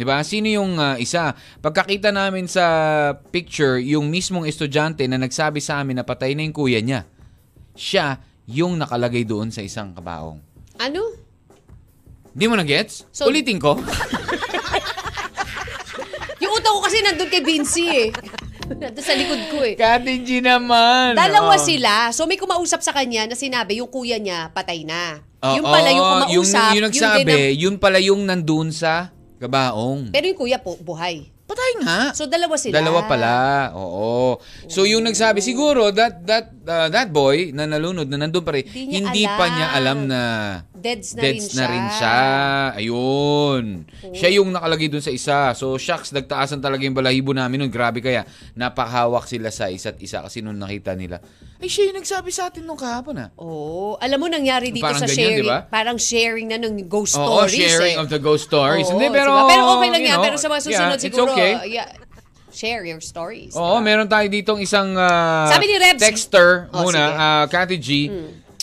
'Di ba? Sino yung ah, isa? Pagkakita namin sa picture, yung mismong estudyante na nagsabi sa amin na patay na yung kuya niya. Siya yung nakalagay doon sa isang kabaong. Ano? Hindi mo na gets? So- Ulitin ko. Yung utak ko kasi nandun kay Vinci eh. nandun sa likod ko eh. Kati G naman. Dalawa Oo. sila. So may kumausap sa kanya na sinabi yung kuya niya patay na. Oo, yung pala yung yung, kumausap. yung nagsabi, din ang- yun pala yung nandun sa kabaong. pero yung kuya po, buhay. Patay nga. So dalawa sila. Dalawa pala. Oo. So yung nagsabi siguro that that uh, that boy na nalunod na nandun pa rin, Hindi niya hindi pa niya alam na Deads na deads rin na siya. rin siya. Ayun. Siya yung nakalagay dun sa isa. So shucks, nagtaasan talaga yung balahibo namin nun. Grabe kaya. Napakahawak sila sa isa't isa kasi nung nakita nila. Ay, siya yung nagsabi sa atin nung kahapon ah. Oo. Alam mo, nangyari dito Parang sa ganyan, sharing. di ba? Parang sharing na ng ghost Oo, stories sharing eh. of the ghost stories. Oo, Hindi, pero, diba? Pero okay lang yan. know, Pero sa mga susunod yeah, siguro, okay. yeah, share your stories. Oo, diba? meron tayo ditong isang ah, Sabi ni Rebs- texter Oh, muna, sige. Hmm. ah, Cathy G.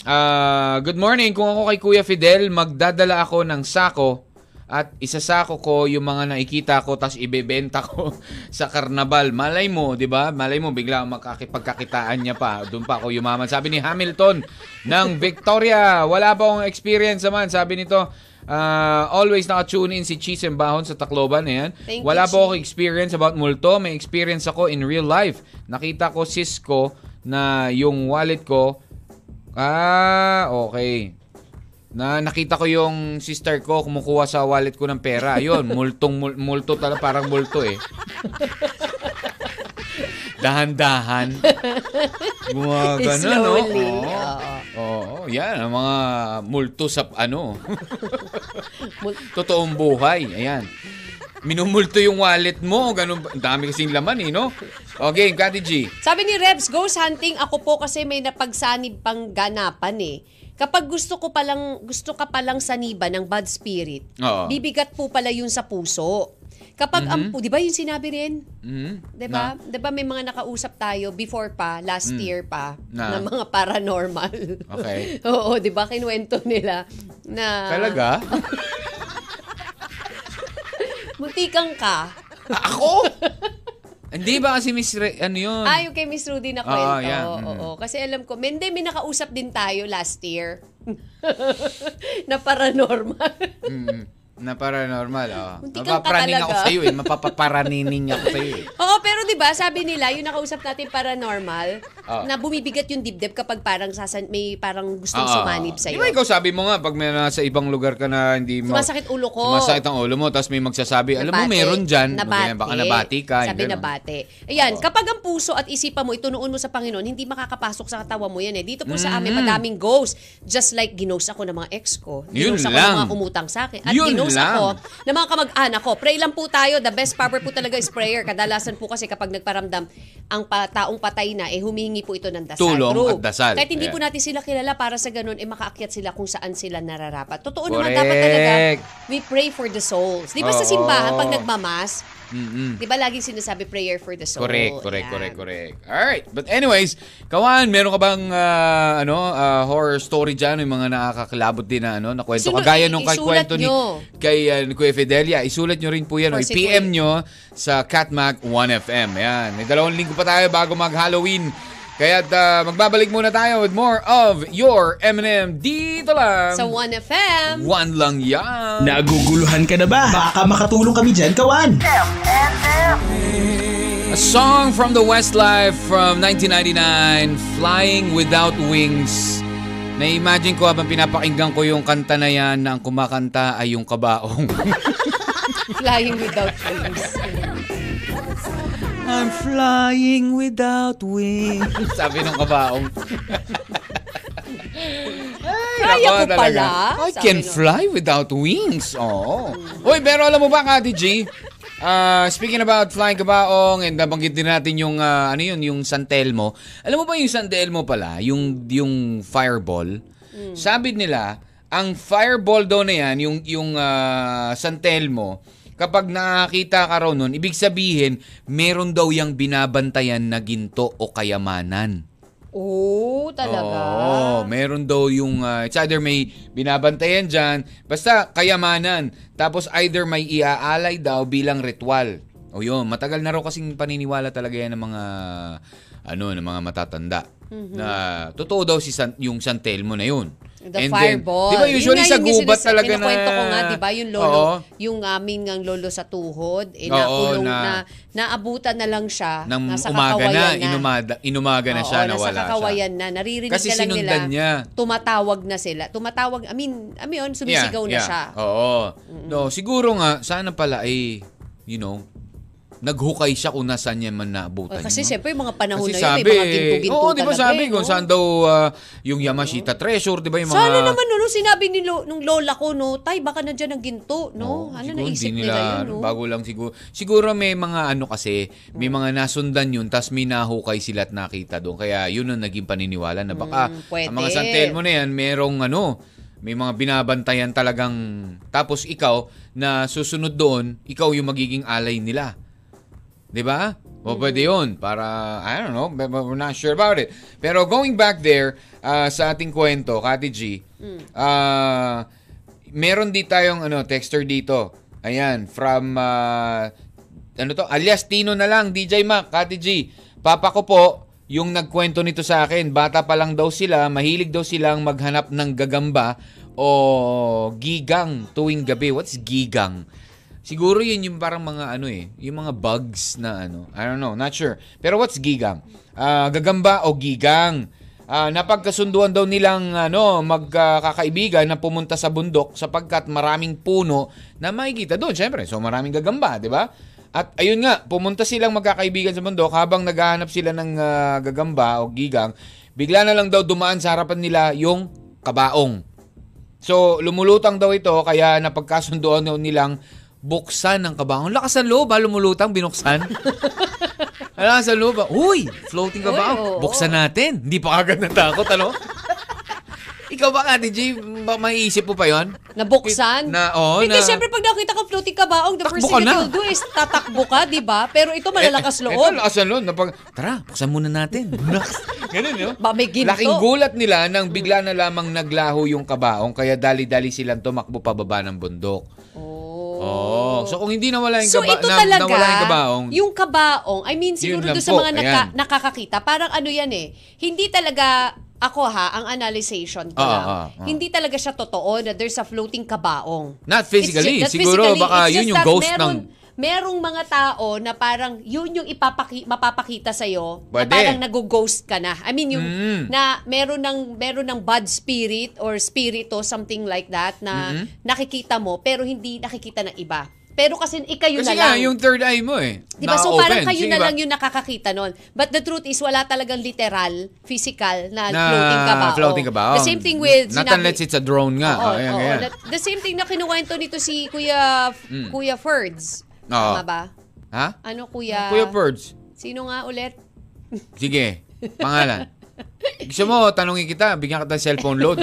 Ah, good morning. Kung ako kay Kuya Fidel, magdadala ako ng sako at isasako ko yung mga nakikita ko tapos ibebenta ko sa karnabal. Malay mo, 'di ba? Malay mo bigla makakipagkakitaan niya pa. Doon pa ako yumaman. Sabi ni Hamilton ng Victoria, wala ba akong experience naman? Sabi nito, ah, always naka-tune in si Cheese and Bahon sa Tacloban. Ayan. Thank you, Wala po ako experience about multo. May experience ako in real life. Nakita ko sis ko na yung wallet ko Ah, okay. Na nakita ko yung sister ko kumukuha sa wallet ko ng pera. Ayun, multong mul- multo talaga parang multo eh. Dahan-dahan. Gumagano, no? Slowly. Oo. Oo. Oo, yan. Ang mga multo sa ano. Totoong buhay. Ayan. Minumulto yung wallet mo. Ganun, ba? ang dami kasing laman eh, no? Okay, Kati G. Sabi ni Rebs, ghost hunting ako po kasi may napagsanib pang ganapan eh. Kapag gusto ko palang gusto ka palang saniba ng bad spirit, Oo. bibigat po pala yun sa puso. Kapag ang pu- 'di ba yung sinabi rin? Mhm. 'Di ba? 'Di ba may mga nakausap tayo before pa, last year pa Mm. Na? na mga paranormal. Okay. Oo, 'di ba kinuwento nila na Talaga? Muntikan ka. Ako? Hindi ba kasi Miss Re- ano yun? Ah, yung kay Miss Rudy na kwento. Oo. Oo, Mm. oo. Kasi alam ko, hindi, may nakausap din tayo last year. na paranormal. Mm, na paranormal, oh. Munti kang Mapapraning ako tatalaga. sa iyo eh. Mapapaparaning ako sa iyo eh. Oo, pero 'di ba, sabi nila, yung nakausap natin paranormal, Oo. na bumibigat yung dibdib kapag parang sasan may parang gustong Oo. sumanib sa Di ba ikaw sabi mo nga, pag may nasa ibang lugar ka na hindi mo... Sumasakit ulo ko. Sumasakit ang ulo mo, tapos may magsasabi, alam mo, Nabate. meron dyan. Nabate. Baka nabati ka. Sabi ganun. nabate. Ayan, Oo. kapag ang puso at isipan mo, itunuon mo sa Panginoon, hindi makakapasok sa katawan mo yan eh. Dito po sa amin, Mhm. madaming ghost. Just like ginos ako ng mga ex ko. Yun Ginos ako lang. ng mga umutang sa akin. At Yun ginos lang. ako ng mga kamag-anak ko. Pray lang po tayo. The best power po talaga is prayer. Kadalasan po kasi kapag nagparamdam, ang pa- taong patay na, eh humihingi po ito ng dasal. Tulong True. at dasal. Kahit hindi Ayan. po natin sila kilala para sa ganun, eh makaakyat sila kung saan sila nararapat. Totoo naman Correct. dapat talaga, we pray for the souls. Di ba sa simbahan, pag nagmamas, Mm-mm. Di ba laging sinasabi prayer for the soul? Correct, correct, Yan. correct, correct. Alright. But anyways, Kawan, meron ka bang ah, ano, ah, horror story dyan? Yung mga nakakakilabot din na, ano, na kwento. Sino- Kagaya nung kay kwento ni, kay ni Kuya Fidelia. Isulat nyo rin po yan. O, Kuya. nyo sa Catmac 1FM. Yan. May dalawang linggo pa tayo bago mag-Halloween. Kaya magbabalik muna tayo with more of your M&M dito lang. Sa 1FM. One lang yan. Naguguluhan ka na ba? Baka makatulong kami dyan, kawan. M&M. A song from the Westlife from 1999, Flying Without Wings. Na-imagine ko habang pinapakinggan ko yung kanta na yan na ang kumakanta ay yung kabaong. Flying without wings. I'm flying without wings. Sabi ng kabaong. Ay, Kaya ko talaga. pala, I sabi can nung- fly without wings. Oo. Uy, pero alam mo ba, Kati G? Ah, speaking about flying kabaong and nabanggit din natin yung ah, ano yun, yung San Telmo. Alam mo ba yung San Telmo pala, yung yung fireball? Sabi nila, ang fireball daw na yan, yung yung ah, San Telmo, kapag nakakita ka raw nun, ibig sabihin, meron daw yung binabantayan na ginto o kayamanan. Oh, talaga. Oo, meron daw yung, uh, it's either may binabantayan dyan, basta kayamanan. Tapos either may iaalay daw bilang ritual. O yun, matagal na raw kasing paniniwala talaga yan ng mga, ano, ng mga matatanda. Na totoo daw si San, yung San Telmo na yun. The And then, fireball. di ba usually Yun sa gubat talaga na... Pinakwento ko nga, di ba, yung lolo, Oo. yung amin ngang lolo sa tuhod, eh, Oo, nakulong na- na, naabutan na lang siya. Nang nasa umaga na, na. inumada, inumaga na Oo, siya, nasa nawala siya. kakawayan na. Naririnig Kasi na lang nila. niya. Tumatawag na sila. Tumatawag, I mean, I mean, sumisigaw na siya. Oo. No, siguro nga, sana pala ay, you know, naghukay siya kung nasaan niya man naabutan. Kasi no? siyempre, yung mga panahon Kasi na yun, sabi, may mga ginto-ginto oo, di ba sabi eh, kung no? saan daw ah, yung Yamashita Treasure, di ba yung mga... Sana naman, no, nung sinabi ni lo, nung lola ko, no, tay, baka nandiyan ang ginto, no? Oo, ano siguro naisip hindi nila, yun, no? Bago lang siguro. Siguro may mga ano kasi, may mga nasundan yun, tas may nahukay sila at nakita doon. Kaya yun ang naging paniniwala na baka Mm, pwede. ang mga San Telmo na yan, merong ano, may mga binabantayan talagang, tapos ikaw, na susunod doon, ikaw yung magiging alay nila. 'Di ba? O pwede yun. Para, I don't know, but we're not sure about it. Pero going back there, ah, sa ating kwento, Kati G, ah, meron di tayong ano, texter dito. Ayan, from, ah, ano to, alias Tino na lang, DJ Mac, Kati G. Papa ko po, yung nagkwento nito sa akin, bata pa lang daw sila, mahilig daw silang maghanap ng gagamba o gigang tuwing gabi. What's gigang? Siguro yun yung parang mga ano eh, yung mga bugs na ano. I don't know, not sure. Pero what's gigang? Ah, gagamba o gigang? Ah, napagkasunduan daw nilang ano, magkakaibigan na pumunta sa bundok sapagkat maraming puno na makikita doon. Siyempre, so maraming gagamba, di ba? At ayun nga, pumunta silang magkakaibigan sa bundok habang naghahanap sila ng ah, gagamba o gigang. Bigla na lang daw dumaan sa harapan nila yung kabaong. So, lumulutang daw ito kaya napagkasunduan nilang buksan ng kabaong. Lakas ng loob, ha? Lumulutang, binuksan. Lakas ng loob, ha? Uy, floating Uy, kabaong. oo. Buksan natin. Hindi pa agad natakot, ano? Ikaw ba, Ate G, ba maiisip mo pa yon? Nabuksan? Na, oo, Hindi, na- syempre pag nakita ka floating kabaong, the first thing na. you'll do is tatakbo ka, di ba? Pero ito malalakas Eh, eh, loob. Ito, lakas ng loob. Napag, Tara, buksan muna natin. Ganun, yun. Ba, may ginto. Laking gulat nila nang bigla na lamang naglaho yung kabaong kaya dali-dali silang tumakbo pababa ng bundok. Oh. Oh. So kung hindi nawala yung, So kaba- ito na- talaga, nawala yung kabaong, yung kabaong, I mean siguro doon sa mga naka- ayan. nakakakita, parang ano yan eh, hindi talaga, ako ha, ang analyzation ko Ah, lang, ah, ah. hindi talaga siya totoo na there's a floating kabaong. not physically. It's ju- not Siguro physically, baka yun just yung ghost meron, ng... Merong mga tao na parang yun yung ipapaki, mapapakita sa'yo na Pwede. parang nag-ghost ka na. I mean, yung Mm. na meron ng, meron ng bad spirit or spirito, something like that, na Mm-hmm. nakikita mo pero hindi nakikita ng iba. Pero kasi ikayo Kasi na lang. yung third eye mo eh. Di ba? So parang kayo Sige na ba? lang yung nakakakita nun. But the truth is, wala talagang literal, physical na, na floating kabaong. floating kabaong. The same thing with... Not sinabi- unless it's a drone nga. Oo, Oh, oo. ayan. That- The same thing na kinuwento nito si Kuya Kuya Ferds. Oo. Tama ba? Ha? Ano Kuya? Kuya Birds. Sino nga ulit? Sige. Pangalan. Gusto mo, tanongin kita, bigyan kita ng cellphone load.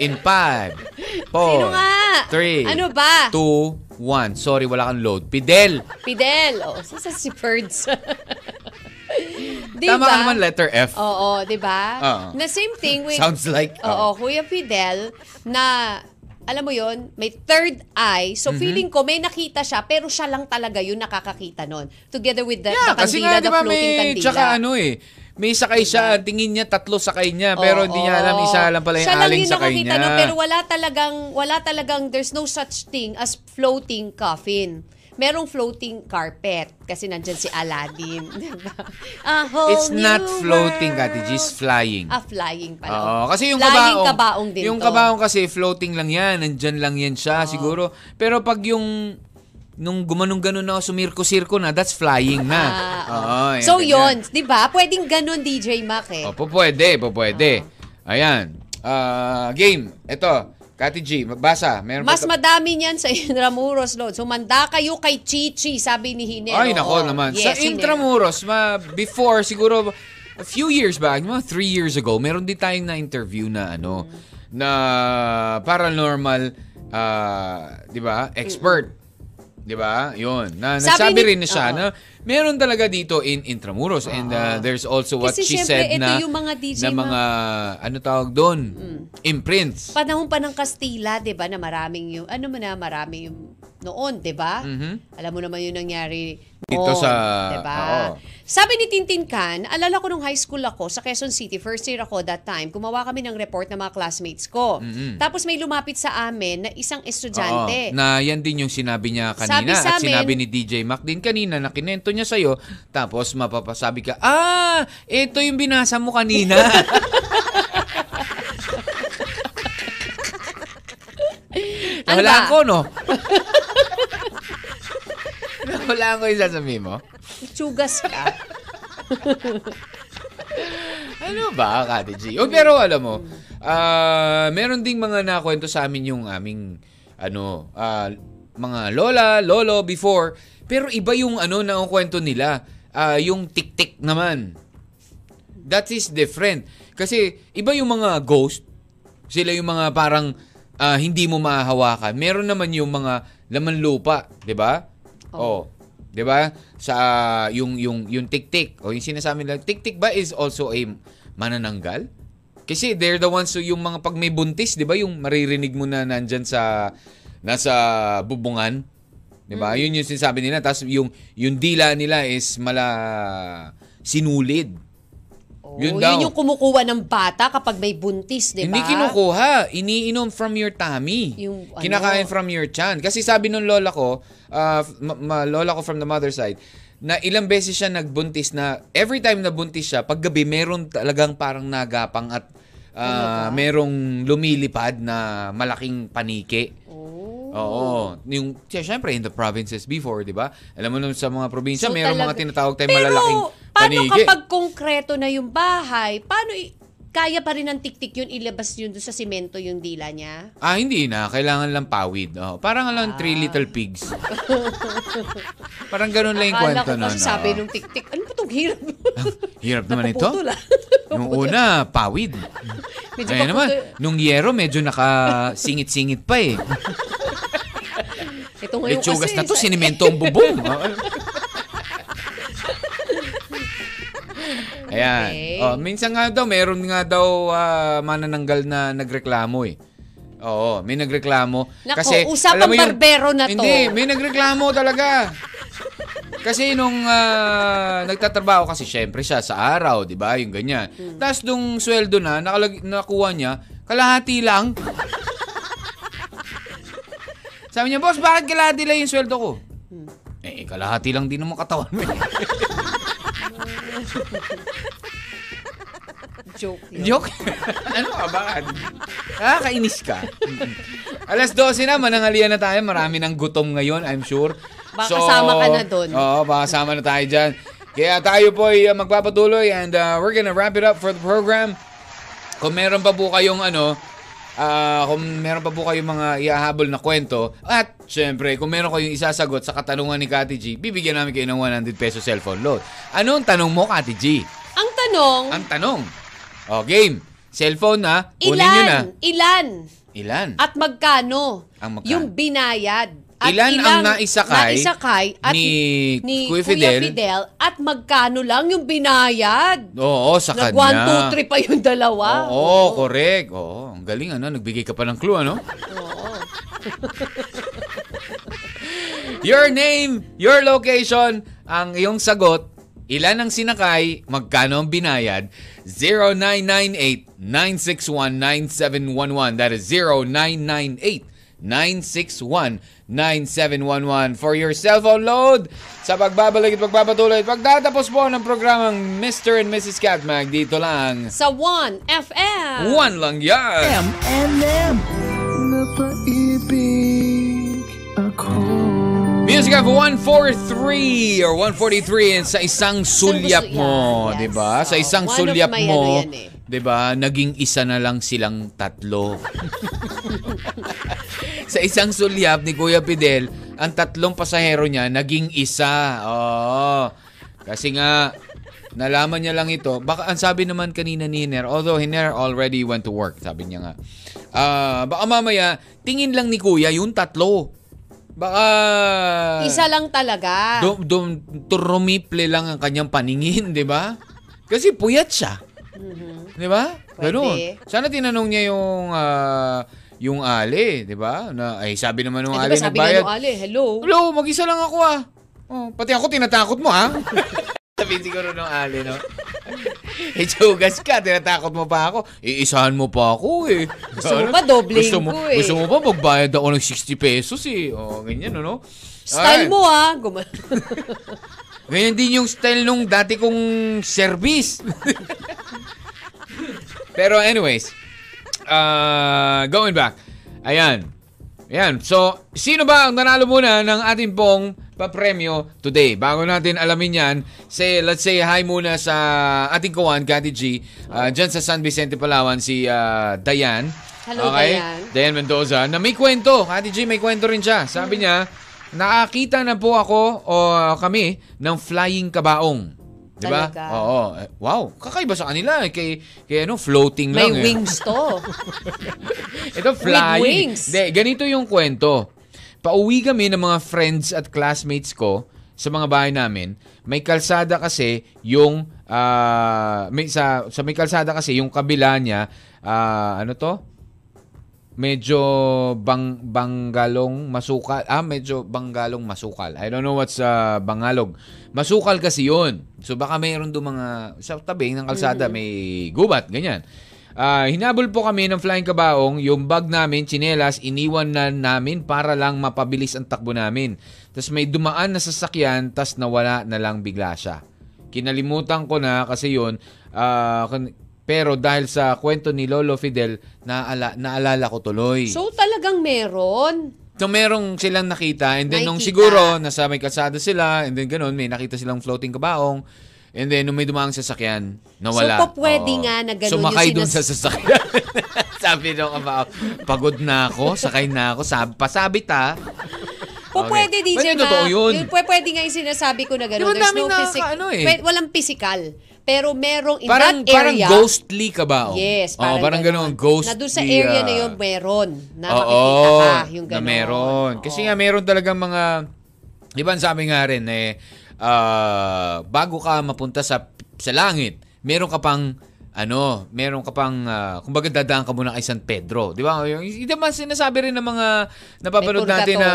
In 5, 4, Sino nga? 3, Ano ba? 2, 1. Sorry, wala kang load. Fidel. Fidel. Oh, saan si Ferds? Tama ka naman, letter F. Oo, di ba? Oo. Na same thing with... Sounds like, Oo, Kuya Fidel, na alam mo yon may third eye. So feeling ko may nakita siya pero siya lang talaga yung nakakakita nun. Together with the, Yeah, the kasi kandila, nga, di the floating may, kandila. tsaka ano eh, may sakay siya, tingin niya tatlo sakay niya, pero hindi niya alam, isa lang pala yung Siya lang aling yung sakay nakakita niya. nun, pero wala talagang, wala talagang, there's no such thing as floating coffin. Merong floating carpet kasi nandyan si Aladdin. Diba? A whole It's not new floating, world. Kati G, it's flying. Ah, flying pala. Oo, kasi yung Flying kabaong, kabaong din yung to. kabaong kasi floating lang yan, nandyan lang yan siya siguro. Pero pag yung nung gumanong-ganon na sumirko-sirko na, that's flying na. Ah, Oo, oo. yan, so ganyan. yun, 'di ba? Pwedeng ganun DJ Mac eh. O, po pwede, po pwede. Ayan. Ah, game. Ito, Kati G, magbasa. Meron Mas pa- madami niyan sa Intramuros Load. Sumanda kayo kay Chichi, sabi ni Hinero. Ay, nako Oo. naman. Yes, sa Hinero. Intramuros, ma, before, siguro, a few years back, mga three years ago, meron din tayong na-interview na, ano, na paranormal, ah, di ba, expert. Di ba? Yun. Na, Sabi nagsabi ni- rin na siya Oo. na meron talaga dito in Intramuros. And uh, there's also what Kasi she syempre, said ito na, yung mga DJ na mga, ano tawag doon? Imprints. Panahon pa ng Kastila, 'di ba, na maraming yung ano mo na maraming yung noon, 'di ba? Alam mo naman yung nangyari. Dito sa- 'di ba? oo. Sabi ni Tintin Can, alala ko nung high school ako sa Quezon City, first year ako that time, gumawa kami ng report ng mga classmates ko. Tapos may lumapit sa amin na isang estudyante. Oo, na yan din yung sinabi niya kanina Sabi sa at amin- sinabi ni DJ Mac din kanina na kinento niya sa'yo tapos mapapasabi ka, ah, ito yung binasa mo kanina. Ano Nahulaan ba? ko, no? Nahulaan ko yung sasabihin mo. Tsugas ka. Ano ba, Kati G? O, pero alam mo, ah, meron ding mga nakwento sa amin yung aming, ano, ah, mga lola, lolo before. Pero iba yung ano na ang kwento nila. Ah, yung tik-tik naman. That is different. Kasi iba yung mga ghost. Sila yung mga parang ah, hindi mo mahahawakan. Meron naman yung mga laman lupa, 'di ba? Oh. 'Di ba? Sa yung yung yung tik-tik o yung sinasabi nila, tik-tik ba is also a manananggal? Kasi they're the ones who yung mga pag may buntis, 'di ba? Yung maririnig mo na nandyan sa nasa bubungan, 'di ba? Yun yung sinasabi nila. Tapos yung yung dila nila is mala sinulid. Oh, Yun yun, daw. yung kumukuha ng bata kapag may buntis, di ba? Hindi kinukuha. Iniinom from your tummy. Yung ano? Kinakain from your chan. Kasi sabi nung lola ko, uh, ma- ma- lola ko from the mother side, na ilang beses siya nagbuntis na every time na buntis siya, paggabi meron talagang parang nagapang at uh, merong lumilipad na malaking paniki. Oh. Oo. Yung, siya, syempre, in the provinces before, di ba? Alam mo naman sa mga probinsya, So, merong mga talaga- tinatawag tayong Pero, malalaking paano paniki. kapag konkreto na yung bahay, paano i- kaya pa rin ng tiktik yun, ilabas yun doon sa simento yung dila niya? Ah, hindi na. Kailangan lang pawid. Oh, parang lang three Ah. little pigs. parang ganun lang yung Akala kwento ko nun. kasi sabi oo. nung tiktik, ano ba itong hirap? Hirap naman ito. Napuputol, ah. Nung una, pawid. Medyo Ngayon naman, paputol. nung yero, medyo nakasingit-singit pa eh. Lechugas na to, sinimento ang bubong. Ayan. Okay. Oh, minsan nga daw, meron nga daw ah, manananggal na nagreklamo eh. Oo, may nagreklamo. Nako, kasi, usapang alam mo yung- barbero na to. Hindi, may nagreklamo talaga. Kasi nung ah, nagtatrabaho kasi syempre siya sa araw, 'di ba? Yung ganyan. Hmm. Tapos nung sweldo na nakalag- nakuha niya, kalahati lang. Sabi niya, "Boss, bakit kalahati lang yung sweldo ko?" Hmm. Eh, kalahati lang din naman katawan mo. eh." Joke yun. Joke? ano ka ba? Nakakainis ka. Mm-mm. Alas 12 na, manangalian na tayo. Marami ng gutom ngayon, I'm sure. Baka kasama ka na dun. Oo, baka kasama na tayo dyan. Kaya tayo po ay uh, magpapatuloy and uh, we're gonna wrap it up for the program. Kung meron pa po kayong ano, ah, kung meron pa po kayong mga iahabol na kwento, at syempre, kung meron kayong isasagot sa katanungan ni Kati G, bibigyan namin kayo ng 100 peso cellphone load. Anong tanong mo, Kati G? Ang tanong, Ang tanong. O, game. Cellphone na. Kunin nyo na. ilan? Ilan? Ilan? At magkano? Ang magkano? Yung binayad. At Ilan ang ilang naisakay naisakay at ni ni Kuya Kuya Fidel? Fidel at magkano lang yung binayad? Oo, sa Nag kanya. 1, 2, 3 pa yung dalawa. Oo, correct. Oo, ang galing ano. Nagbigay ka pa ng clue, ano? Oo. Your name, your location, ang iyong sagot, ilan ang sinakay, magkano ang binayad, 0998-961-9711. That is 0998-961-9711 for your cellphone load sa pagbabalik at pagpapatuloy at pagtatapos po ng programang Mr. and Mrs. Catmag dito lang. Sa 1 FM. One lang yan! M&M Napaibig ako Music of 143 or 143 and sa isang sulyap mo, yes. 'di ba? Sa Oh, isang one of sulyap mo, ano eh. 'di ba? Naging isa na lang silang tatlo. sa isang sulyap ni Kuya Fidel, ang tatlong pasahero niya naging isa. Oo. Kasi nga nalaman niya lang ito. Baka ang sabi naman kanina ni Hiner, although Hiner already went to work, sabi niya nga. Ah, baka mamaya tingin lang ni Kuya yung tatlo. Baka Isa lang talaga. Dum, dum, turumiple lang ang kanyang paningin, di ba? Kasi puyat siya. Di ba? Mm-hmm. Ganun. Sana tinanong niya yung ah, yung ali, di ba? Na, ay, sabi naman ng eh, ali diba sabi nagbayad. nung Ali, hello. Hello, mag-isa lang ako ah. Oh, pati ako tinatakot mo ha. Sabi siguro nung ali, no? Eh, chugas ka, tinatakot mo pa ako. Iisahan mo pa ako eh. Gusto mo pa, dobling gusto mo, ko eh. Gusto mo pa, magbayad ako ng 60 pesos eh. O, ganyan, ano? Style mo ah. Guma- Ganyan din yung style nung dati kong service. Pero anyways, uh, going back. Ayan. Ayan. So, sino ba ang nanalo muna ng ating pong papremyo today? Bago natin alamin yan, say, let's say hi muna sa ating kawan, Kati G. Uh, dyan sa San Vicente, Palawan, si uh, Dayan. Hello, okay? Dayan. Dayan Mendoza, na may kwento. Kati G, may kwento rin siya. Sabi niya, nakakita na po ako o kami ng flying kabaong. Di ba? Talaga? Oo. Eh, Wow, kakaiba sa kanila. eh. Kay, kay ano, floating May lang. eh. wings to. Ito, flying. wings. Hindi, ganito yung kwento. Pauwi kami ng mga friends at classmates ko sa mga bahay namin, may kalsada kasi yung ah, may sa sa may kalsada kasi yung kabila niya ah, ano to? Medyo bang banggalong masukal. Ah, medyo banggalong masukal. I don't know what's ah, bangalog. Masukal kasi 'yun. So baka mayroon do mga sa tabi ng kalsada may gubat, ganyan. Ah, hinabol po kami ng flying kabaong, yung bag namin, chinelas, iniwan na namin para lang mapabilis ang takbo namin. Tapos may dumaan na sasakyan, tas nawala na lang bigla siya. Kinalimutan ko na kasi yun, ah, kun- pero dahil sa kwento ni Lolo Fidel, naala, naalala ko tuloy. So talagang meron. So merong silang nakita and then nung Nakikita. siguro nasa may kalsada sila and then ganun may nakita silang floating kabaong and then nung may dumaang sasakyan nawala. So, po pwede Oo. nga na ganun yung Sumakay dun sinas- sa sasakyan. Sabi nung kabaong, pagod na ako, sakay na ako, sabi, pasabit ha. Po Okay. pwede DJ Pwede, Ma. totoo yun. Yung pwe- pwede nga yung sinasabi ko na Di gano'n. ba There's daming no physical. nakaka- ano eh? walang physical. Pero merong in Parang that parang area. ghostly kabaong. Yes, Oo, parang ganun, ghostly. Na doon sa area na ah, yun, meron. Na Oo, makikita ka. Yung na gano'n. meron. Kasi Oo. nga meron talagang mga, di ba sabi nga rin eh, ah, bago ka mapunta sa sa langit, meron ka pang ano, meron ka pang, ah, kumbaga dadaan ka muna kay San Pedro. Di ba? Yung, hindi naman sinasabi rin ng mga napapanood natin na,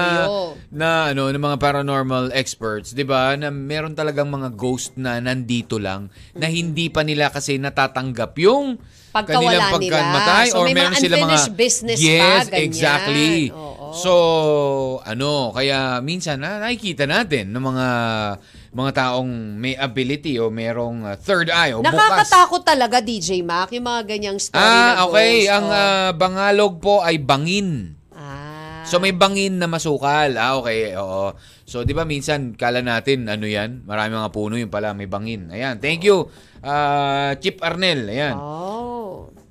na, ano, ng mga paranormal experts, di ba? Na meron talagang mga ghost na nandito lang, na hindi pa nila kasi natatanggap yung Pagkawala kanilang nila. pagkamatay So, or may mga meron sila mga business pa, yes, ganyan. exactly. Oo. So, ano, kaya minsan na nakikita natin ng mga mga taong may ability o merong uh, third eye o bukas. Nakakatakot talaga, DJ Mac, yung mga ganyang story na Ah, okay. ghost. Ang Oh. ah, bangalog po ay bangin. Ah. So may bangin na masukal. Ah, okay. Oo. So 'di ba minsan kala natin ano 'yan? Marami mga puno yung pala may bangin. Ayan. Thank you. Ah, Chip Arnel. Ayan. Oh.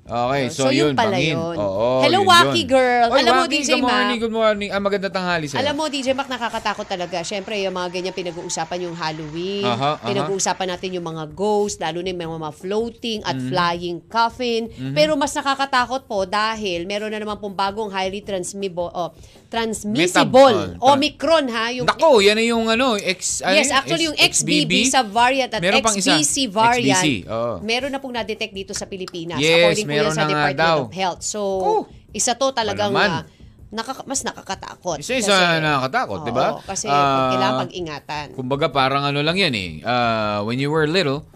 Okay, So, so, yun yun, pala bangin. yun. Oo, Hello, yun Wacky yun. girl. Oy, Alam mo, Wacky, DJ good morning, Mac. good morning. Ah, magandang tanghali sa'yo. Alam mo, DJ Mac, nakakatakot talaga. Siyempre, yung mga ganyan pinag-uusapan yung Halloween. Aha, aha. Pinag-uusapan natin yung mga ghosts, lalo na yung mga floating at Mm-hmm. flying coffin. Pero mas nakakatakot po dahil meron na naman pong bagong highly transmissible, oh, transmissible. Metab- Omicron, ha? Yung Nako, yan na yung ano, X, ano Yes, yun? actually yung X- XBB sa variant at Meron. XBC variant, XBC, oo. meron na pong na-detect dito sa Pilipinas. Yes, according po meron yan sa na nga Department daw. of Health. So, Oh, isa to talagang naman. ah, nakaka- mas nakakatakot. Isa-isa Kasi- nakakatakot, di ba? Oo, Kasi Ah, kailangan pag-ingatan. Kumbaga parang ano lang yan eh. Ah, when you were little,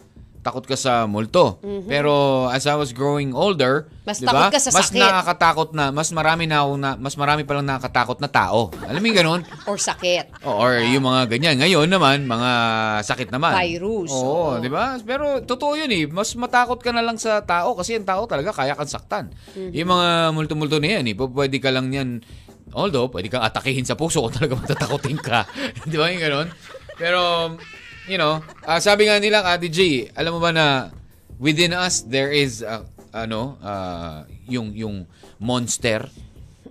takot ka sa multo. Pero as I was growing older, Mm-hmm. Mas di ba? takot ka sa mas sakit. nakakatakot na, mas marami na ako na, mas marami pa lang nakakatakot na tao. Alam mo yung ganun? Or sakit. O- Or yung mga ganyan. Ngayon naman, mga sakit naman. Virus, Oo, oo. di ba? Pero totoo yun eh. Mas matakot ka na lang sa tao kasi ang tao talaga kaya kang saktan. Mm-hmm. Yung mga multo-multo na yan eh. Pwede ka lang yan, although pwede kang atakihin sa puso kung talaga matatakotin ka. di ba yung ganun? Pero, you know, ah, sabi nga nila, Ate G, alam mo ba na within us, there is, ah, ano, ah, yung, yung monster.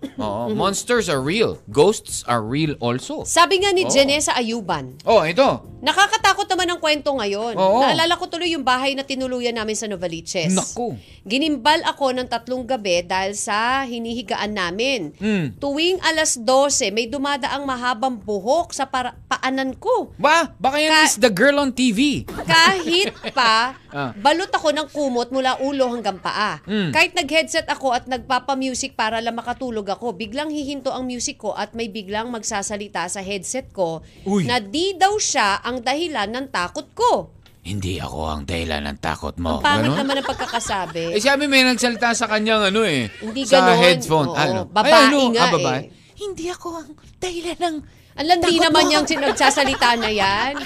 Oo, monsters are real. Ghosts are real also. Sabi nga ni Oo. Janessa Ayuban, Oh, ito. nakakatakot naman ang kwento ngayon. Oo. Naalala ko tuloy yung bahay na tinuluyan namin sa Novaliches. Naku. Ginimbal ako ng tatlong gabi dahil sa hinihigaan namin. Mm. Tuwing alas 12, may dumadaang mahabang buhok sa para- paanan ko. Ba, baka yan Ka- is the girl on TV. Kahit pa, Ah. balot ako ng kumot mula ulo hanggang paa. Mm. Kahit nag-headset ako at nagpapa-music para lang makatulog ako, biglang hihinto ang music ko at may biglang magsasalita sa headset ko Uy. na di daw siya ang dahilan ng takot ko. Hindi ako ang dahilan ng takot mo. Ang pangit Ganon? naman ang pagkakasabi. Eh, sabi may nagsalita sa kanyang ano eh. Hindi sa ganon. headphone. Oo, Ah, ano? babae Ay, ano? nga Ah, babae? eh. Hindi ako ang dahilan ng... Ang landi naman mo. niyang sinagsasalita na yan.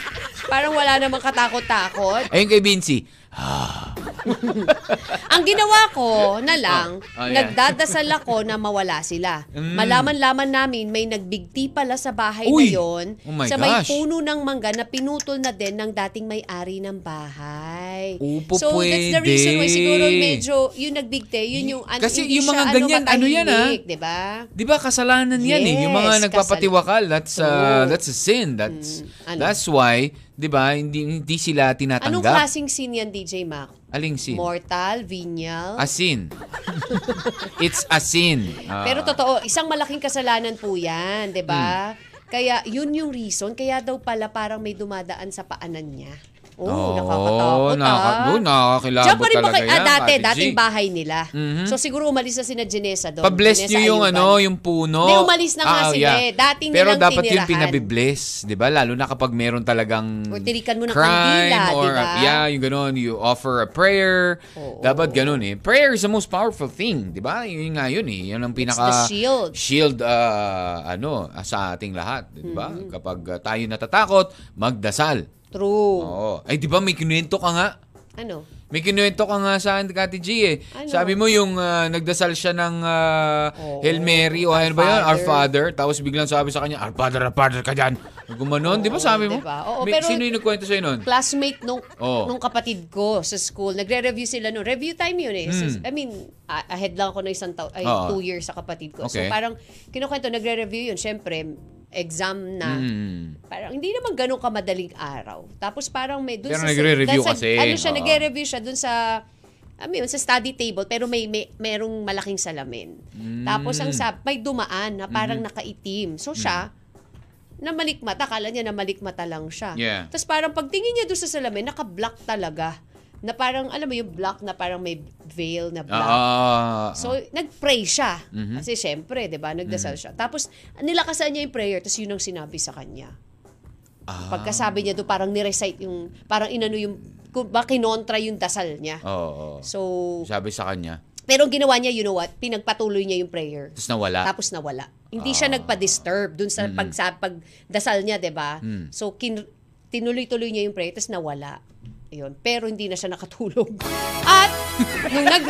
Parang wala namang katakot-takot. Ayun kay Vinci. Ang ginawa ko na lang, Oh, oh, yeah. nagdadasal ako na mawala sila. Mm. Malaman-laman namin may nagbigti pala sa bahay Uy! na yon Oh my sa may gosh. puno ng mangga na pinutol na din ng dating may-ari ng bahay. Upo, so that's the reason why pwede. siguro medyo yung nagbigti, yun yung an- Kasi hindi yung mga siya, ganyan, ano yan, ah? di ba? Di ba kasalanan yan eh. Yung mga Yes, nagpapatiwakal, that's uh, that's a sin. That's Mm, ano? that's why, di ba, hindi hindi sila Anong tinatanggap. klaseng scene yan, DJ Mac? Aling sin? Mortal, venial? A sin. It's a sin. Ah. Pero totoo, isang malaking kasalanan po yan, di ba? Kaya yun yung reason. Kaya daw pala parang may dumadaan sa paanan niya. Oh, Oo, nakakatakot nakaka- ah. oh, nakakakilabot Diyan talaga kay, ah, yan, dati, Kati G. dating bahay nila. Mhm. So siguro umalis na sina Janessa doon. Pa-bless nyo yung Ayuban. ano, yung puno. Hindi, umalis na nga Ah, sila eh. Dati Pero nilang dapat yung tinirahan. pinabibless, di ba? Lalo na kapag meron talagang Or tirikan mo ng crime kandila, di or, ba? yeah, yung ganun, you offer a prayer. Oo. Dapat ganun eh. Prayer is the most powerful thing, di ba? Yun nga yun eh. Yun ang pinaka... the shield. Shield, ah, ano, sa ating lahat, di ba? Mm-hmm. Kapag ah, tayo natatakot, magdasal. True. Oo. Ay, di ba may kinuwento ka nga? Ano? May kinuwento ka nga sa akin, Kati G eh. Ano? Sabi mo yung ah, nagdasal siya ng ah, Oo. Hail Mary o ano ba yun? Our Father. Tapos biglang sabi sa kanya, Our Father, Our Father ka dyan. Gumanon, di ba sabi mo? diba? Oo, May- pero- sino yung nagkwento sa'yo nun? classmate nung Oo. nung kapatid ko sa school. Nagre-review sila no. Review time yun eh. So, Mm. I mean, a- ahead lang ako ng isang taon, ay Oo. two years sa kapatid ko. Okay. So parang kinukwento, nagre-review yun. Siyempre, exam na. Mm. Parang hindi naman ganun kamadaling araw. Tapos parang may dun Pero sa nagre-review sa- kasi. Ano siya, Oo. nagre-review siya dun sa I mean, sa study table, pero may, may merong malaking salamin. Mm. Tapos ang sab, may dumaan na parang Mm-hmm. nakaitim. So siya, na malikmata, kala niya na malikmata lang siya. Yeah. Tapos parang pagtingin niya doon sa salamin, naka-black talaga. Na parang, alam mo yung black na parang may veil na black. Ah, So, nag-pray siya. Mhm. Kasi syempre, di ba, nagdasal siya. Tapos, nilakasan niya yung prayer, tapos yun ang sinabi sa kanya. ah. Pagkasabi niya doon, parang ni-recite yung, parang inano yung, ba kinontra yung dasal niya. Oo. oo. So, Sabi sa kanya. pero ang ginawa niya, you know what, pinagpatuloy niya yung prayer. Tapos nawala. Tapos nawala. Hindi siya Ah. nagpa-disturb dun sa pag, sa pagdasal niya, 'di ba? Mm. So kin, tinuloy-tuloy niya yung prayer tapos nawala. Ayun. Pero hindi na siya nakatulog. At nung nag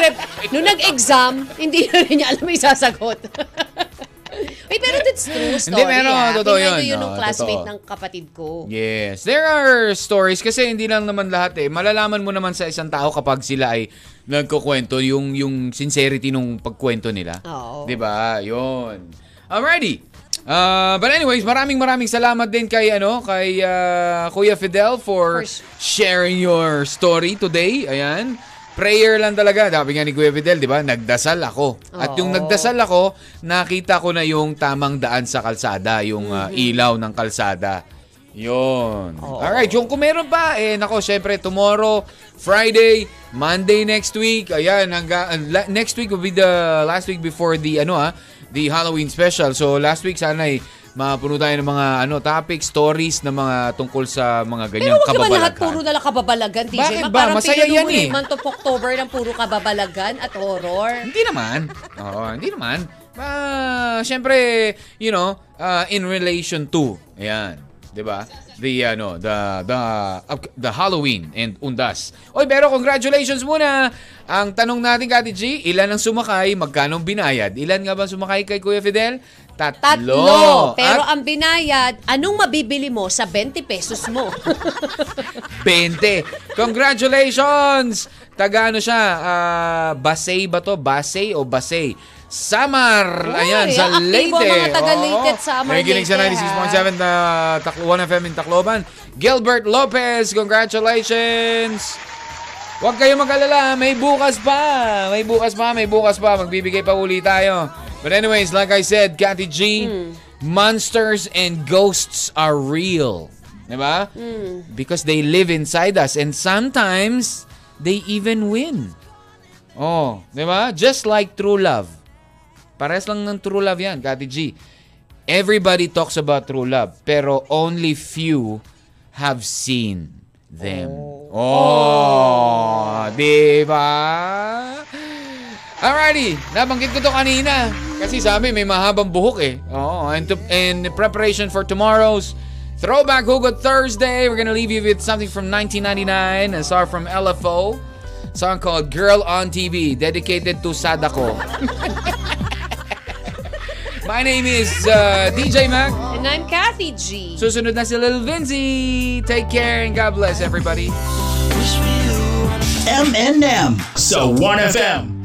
nung nag-exam, hindi na rin niya alam may sasagot. Wait, pero that's true story. Hindi, pero ah. totoo yun. yun nung Oo, classmate totoo. ng kapatid ko. Yes. There are stories kasi hindi lang naman lahat eh. Malalaman mo naman sa isang tao kapag sila ay nagkukwento yung yung sincerity nung pagkwento nila. Oo. 'Di ba? 'Yon. Alrighty. Uh, but anyways, maraming maraming salamat din kay ano, kay uh, Kuya Fidel for For sh- sharing your story today. Ayan. Prayer lang talaga. Sabi nga ni Kuya Fidel, di ba? Nagdasal ako. At yung nagdasal ako, nakita ko na yung tamang daan sa kalsada, yung uh, ilaw ng kalsada. Yun. Oo. Alright, yung kung meron pa, eh, nako, syempre, tomorrow, Friday, Monday next week, ayan, hangga, uh, la- next week will be the last week before the, ano ah, the Halloween special. So, last week, sana ay mapuno tayo ng mga ano topics, stories na mga tungkol sa mga Pero ganyang wag naman lahat kababalaghan. puro na lang kababalagan, TJ. Bakit ba? Parang Masaya yan eh. month of October ng puro kababalagan at horror. Hindi naman. Oo, hindi naman. Ah, syempre, you know, uh, in relation to, ayan, 'di ba? The ano, the the uh, the Halloween and Undas. Oy, pero congratulations muna. Ang tanong natin Kati G, ilan ang sumakay, magkano binayad? Ilan nga ba sumakay kay Kuya Fidel? Tatlo. Tatlo. Pero At ang binayad, anong mabibili mo sa 20 pesos mo? 20. Congratulations! Taga ano siya? ah, Basay ba to? Basay o Basay? Samar! Uy, Ayan, sa aktibo Leyte. ang mga taga Oo. Leyte at Samar, Nakikinig sa Leyte, 96.7 na Taklo 1 FM in Tacloban. Gilbert Lopez, congratulations! Huwag kayo mag-alala, may bukas pa. May bukas pa, may bukas pa. Magbibigay pa uli tayo. But anyways, like I said, Cathy G, monsters and ghosts are real. Diba? Because they live inside us and sometimes they even win. Oh, di ba? Just like true love. Pares lang ng true love yan, Kati G. Everybody talks about true love, pero only few have seen them. Oh, di ba? Alrighty, nabanggit ko to kanina. Kasi sabi may mahabang buhok eh. Oh, and to, in preparation for tomorrow's Throwback Hugot Thursday, we're gonna leave you with something from 1999, a song from LFO, song called Girl on TV, dedicated to Sadako. My name is uh, DJ Mac. And I'm Kathy G. Susunod na si Lil Vinci. Take care and God bless everybody. M&M. So 1FM.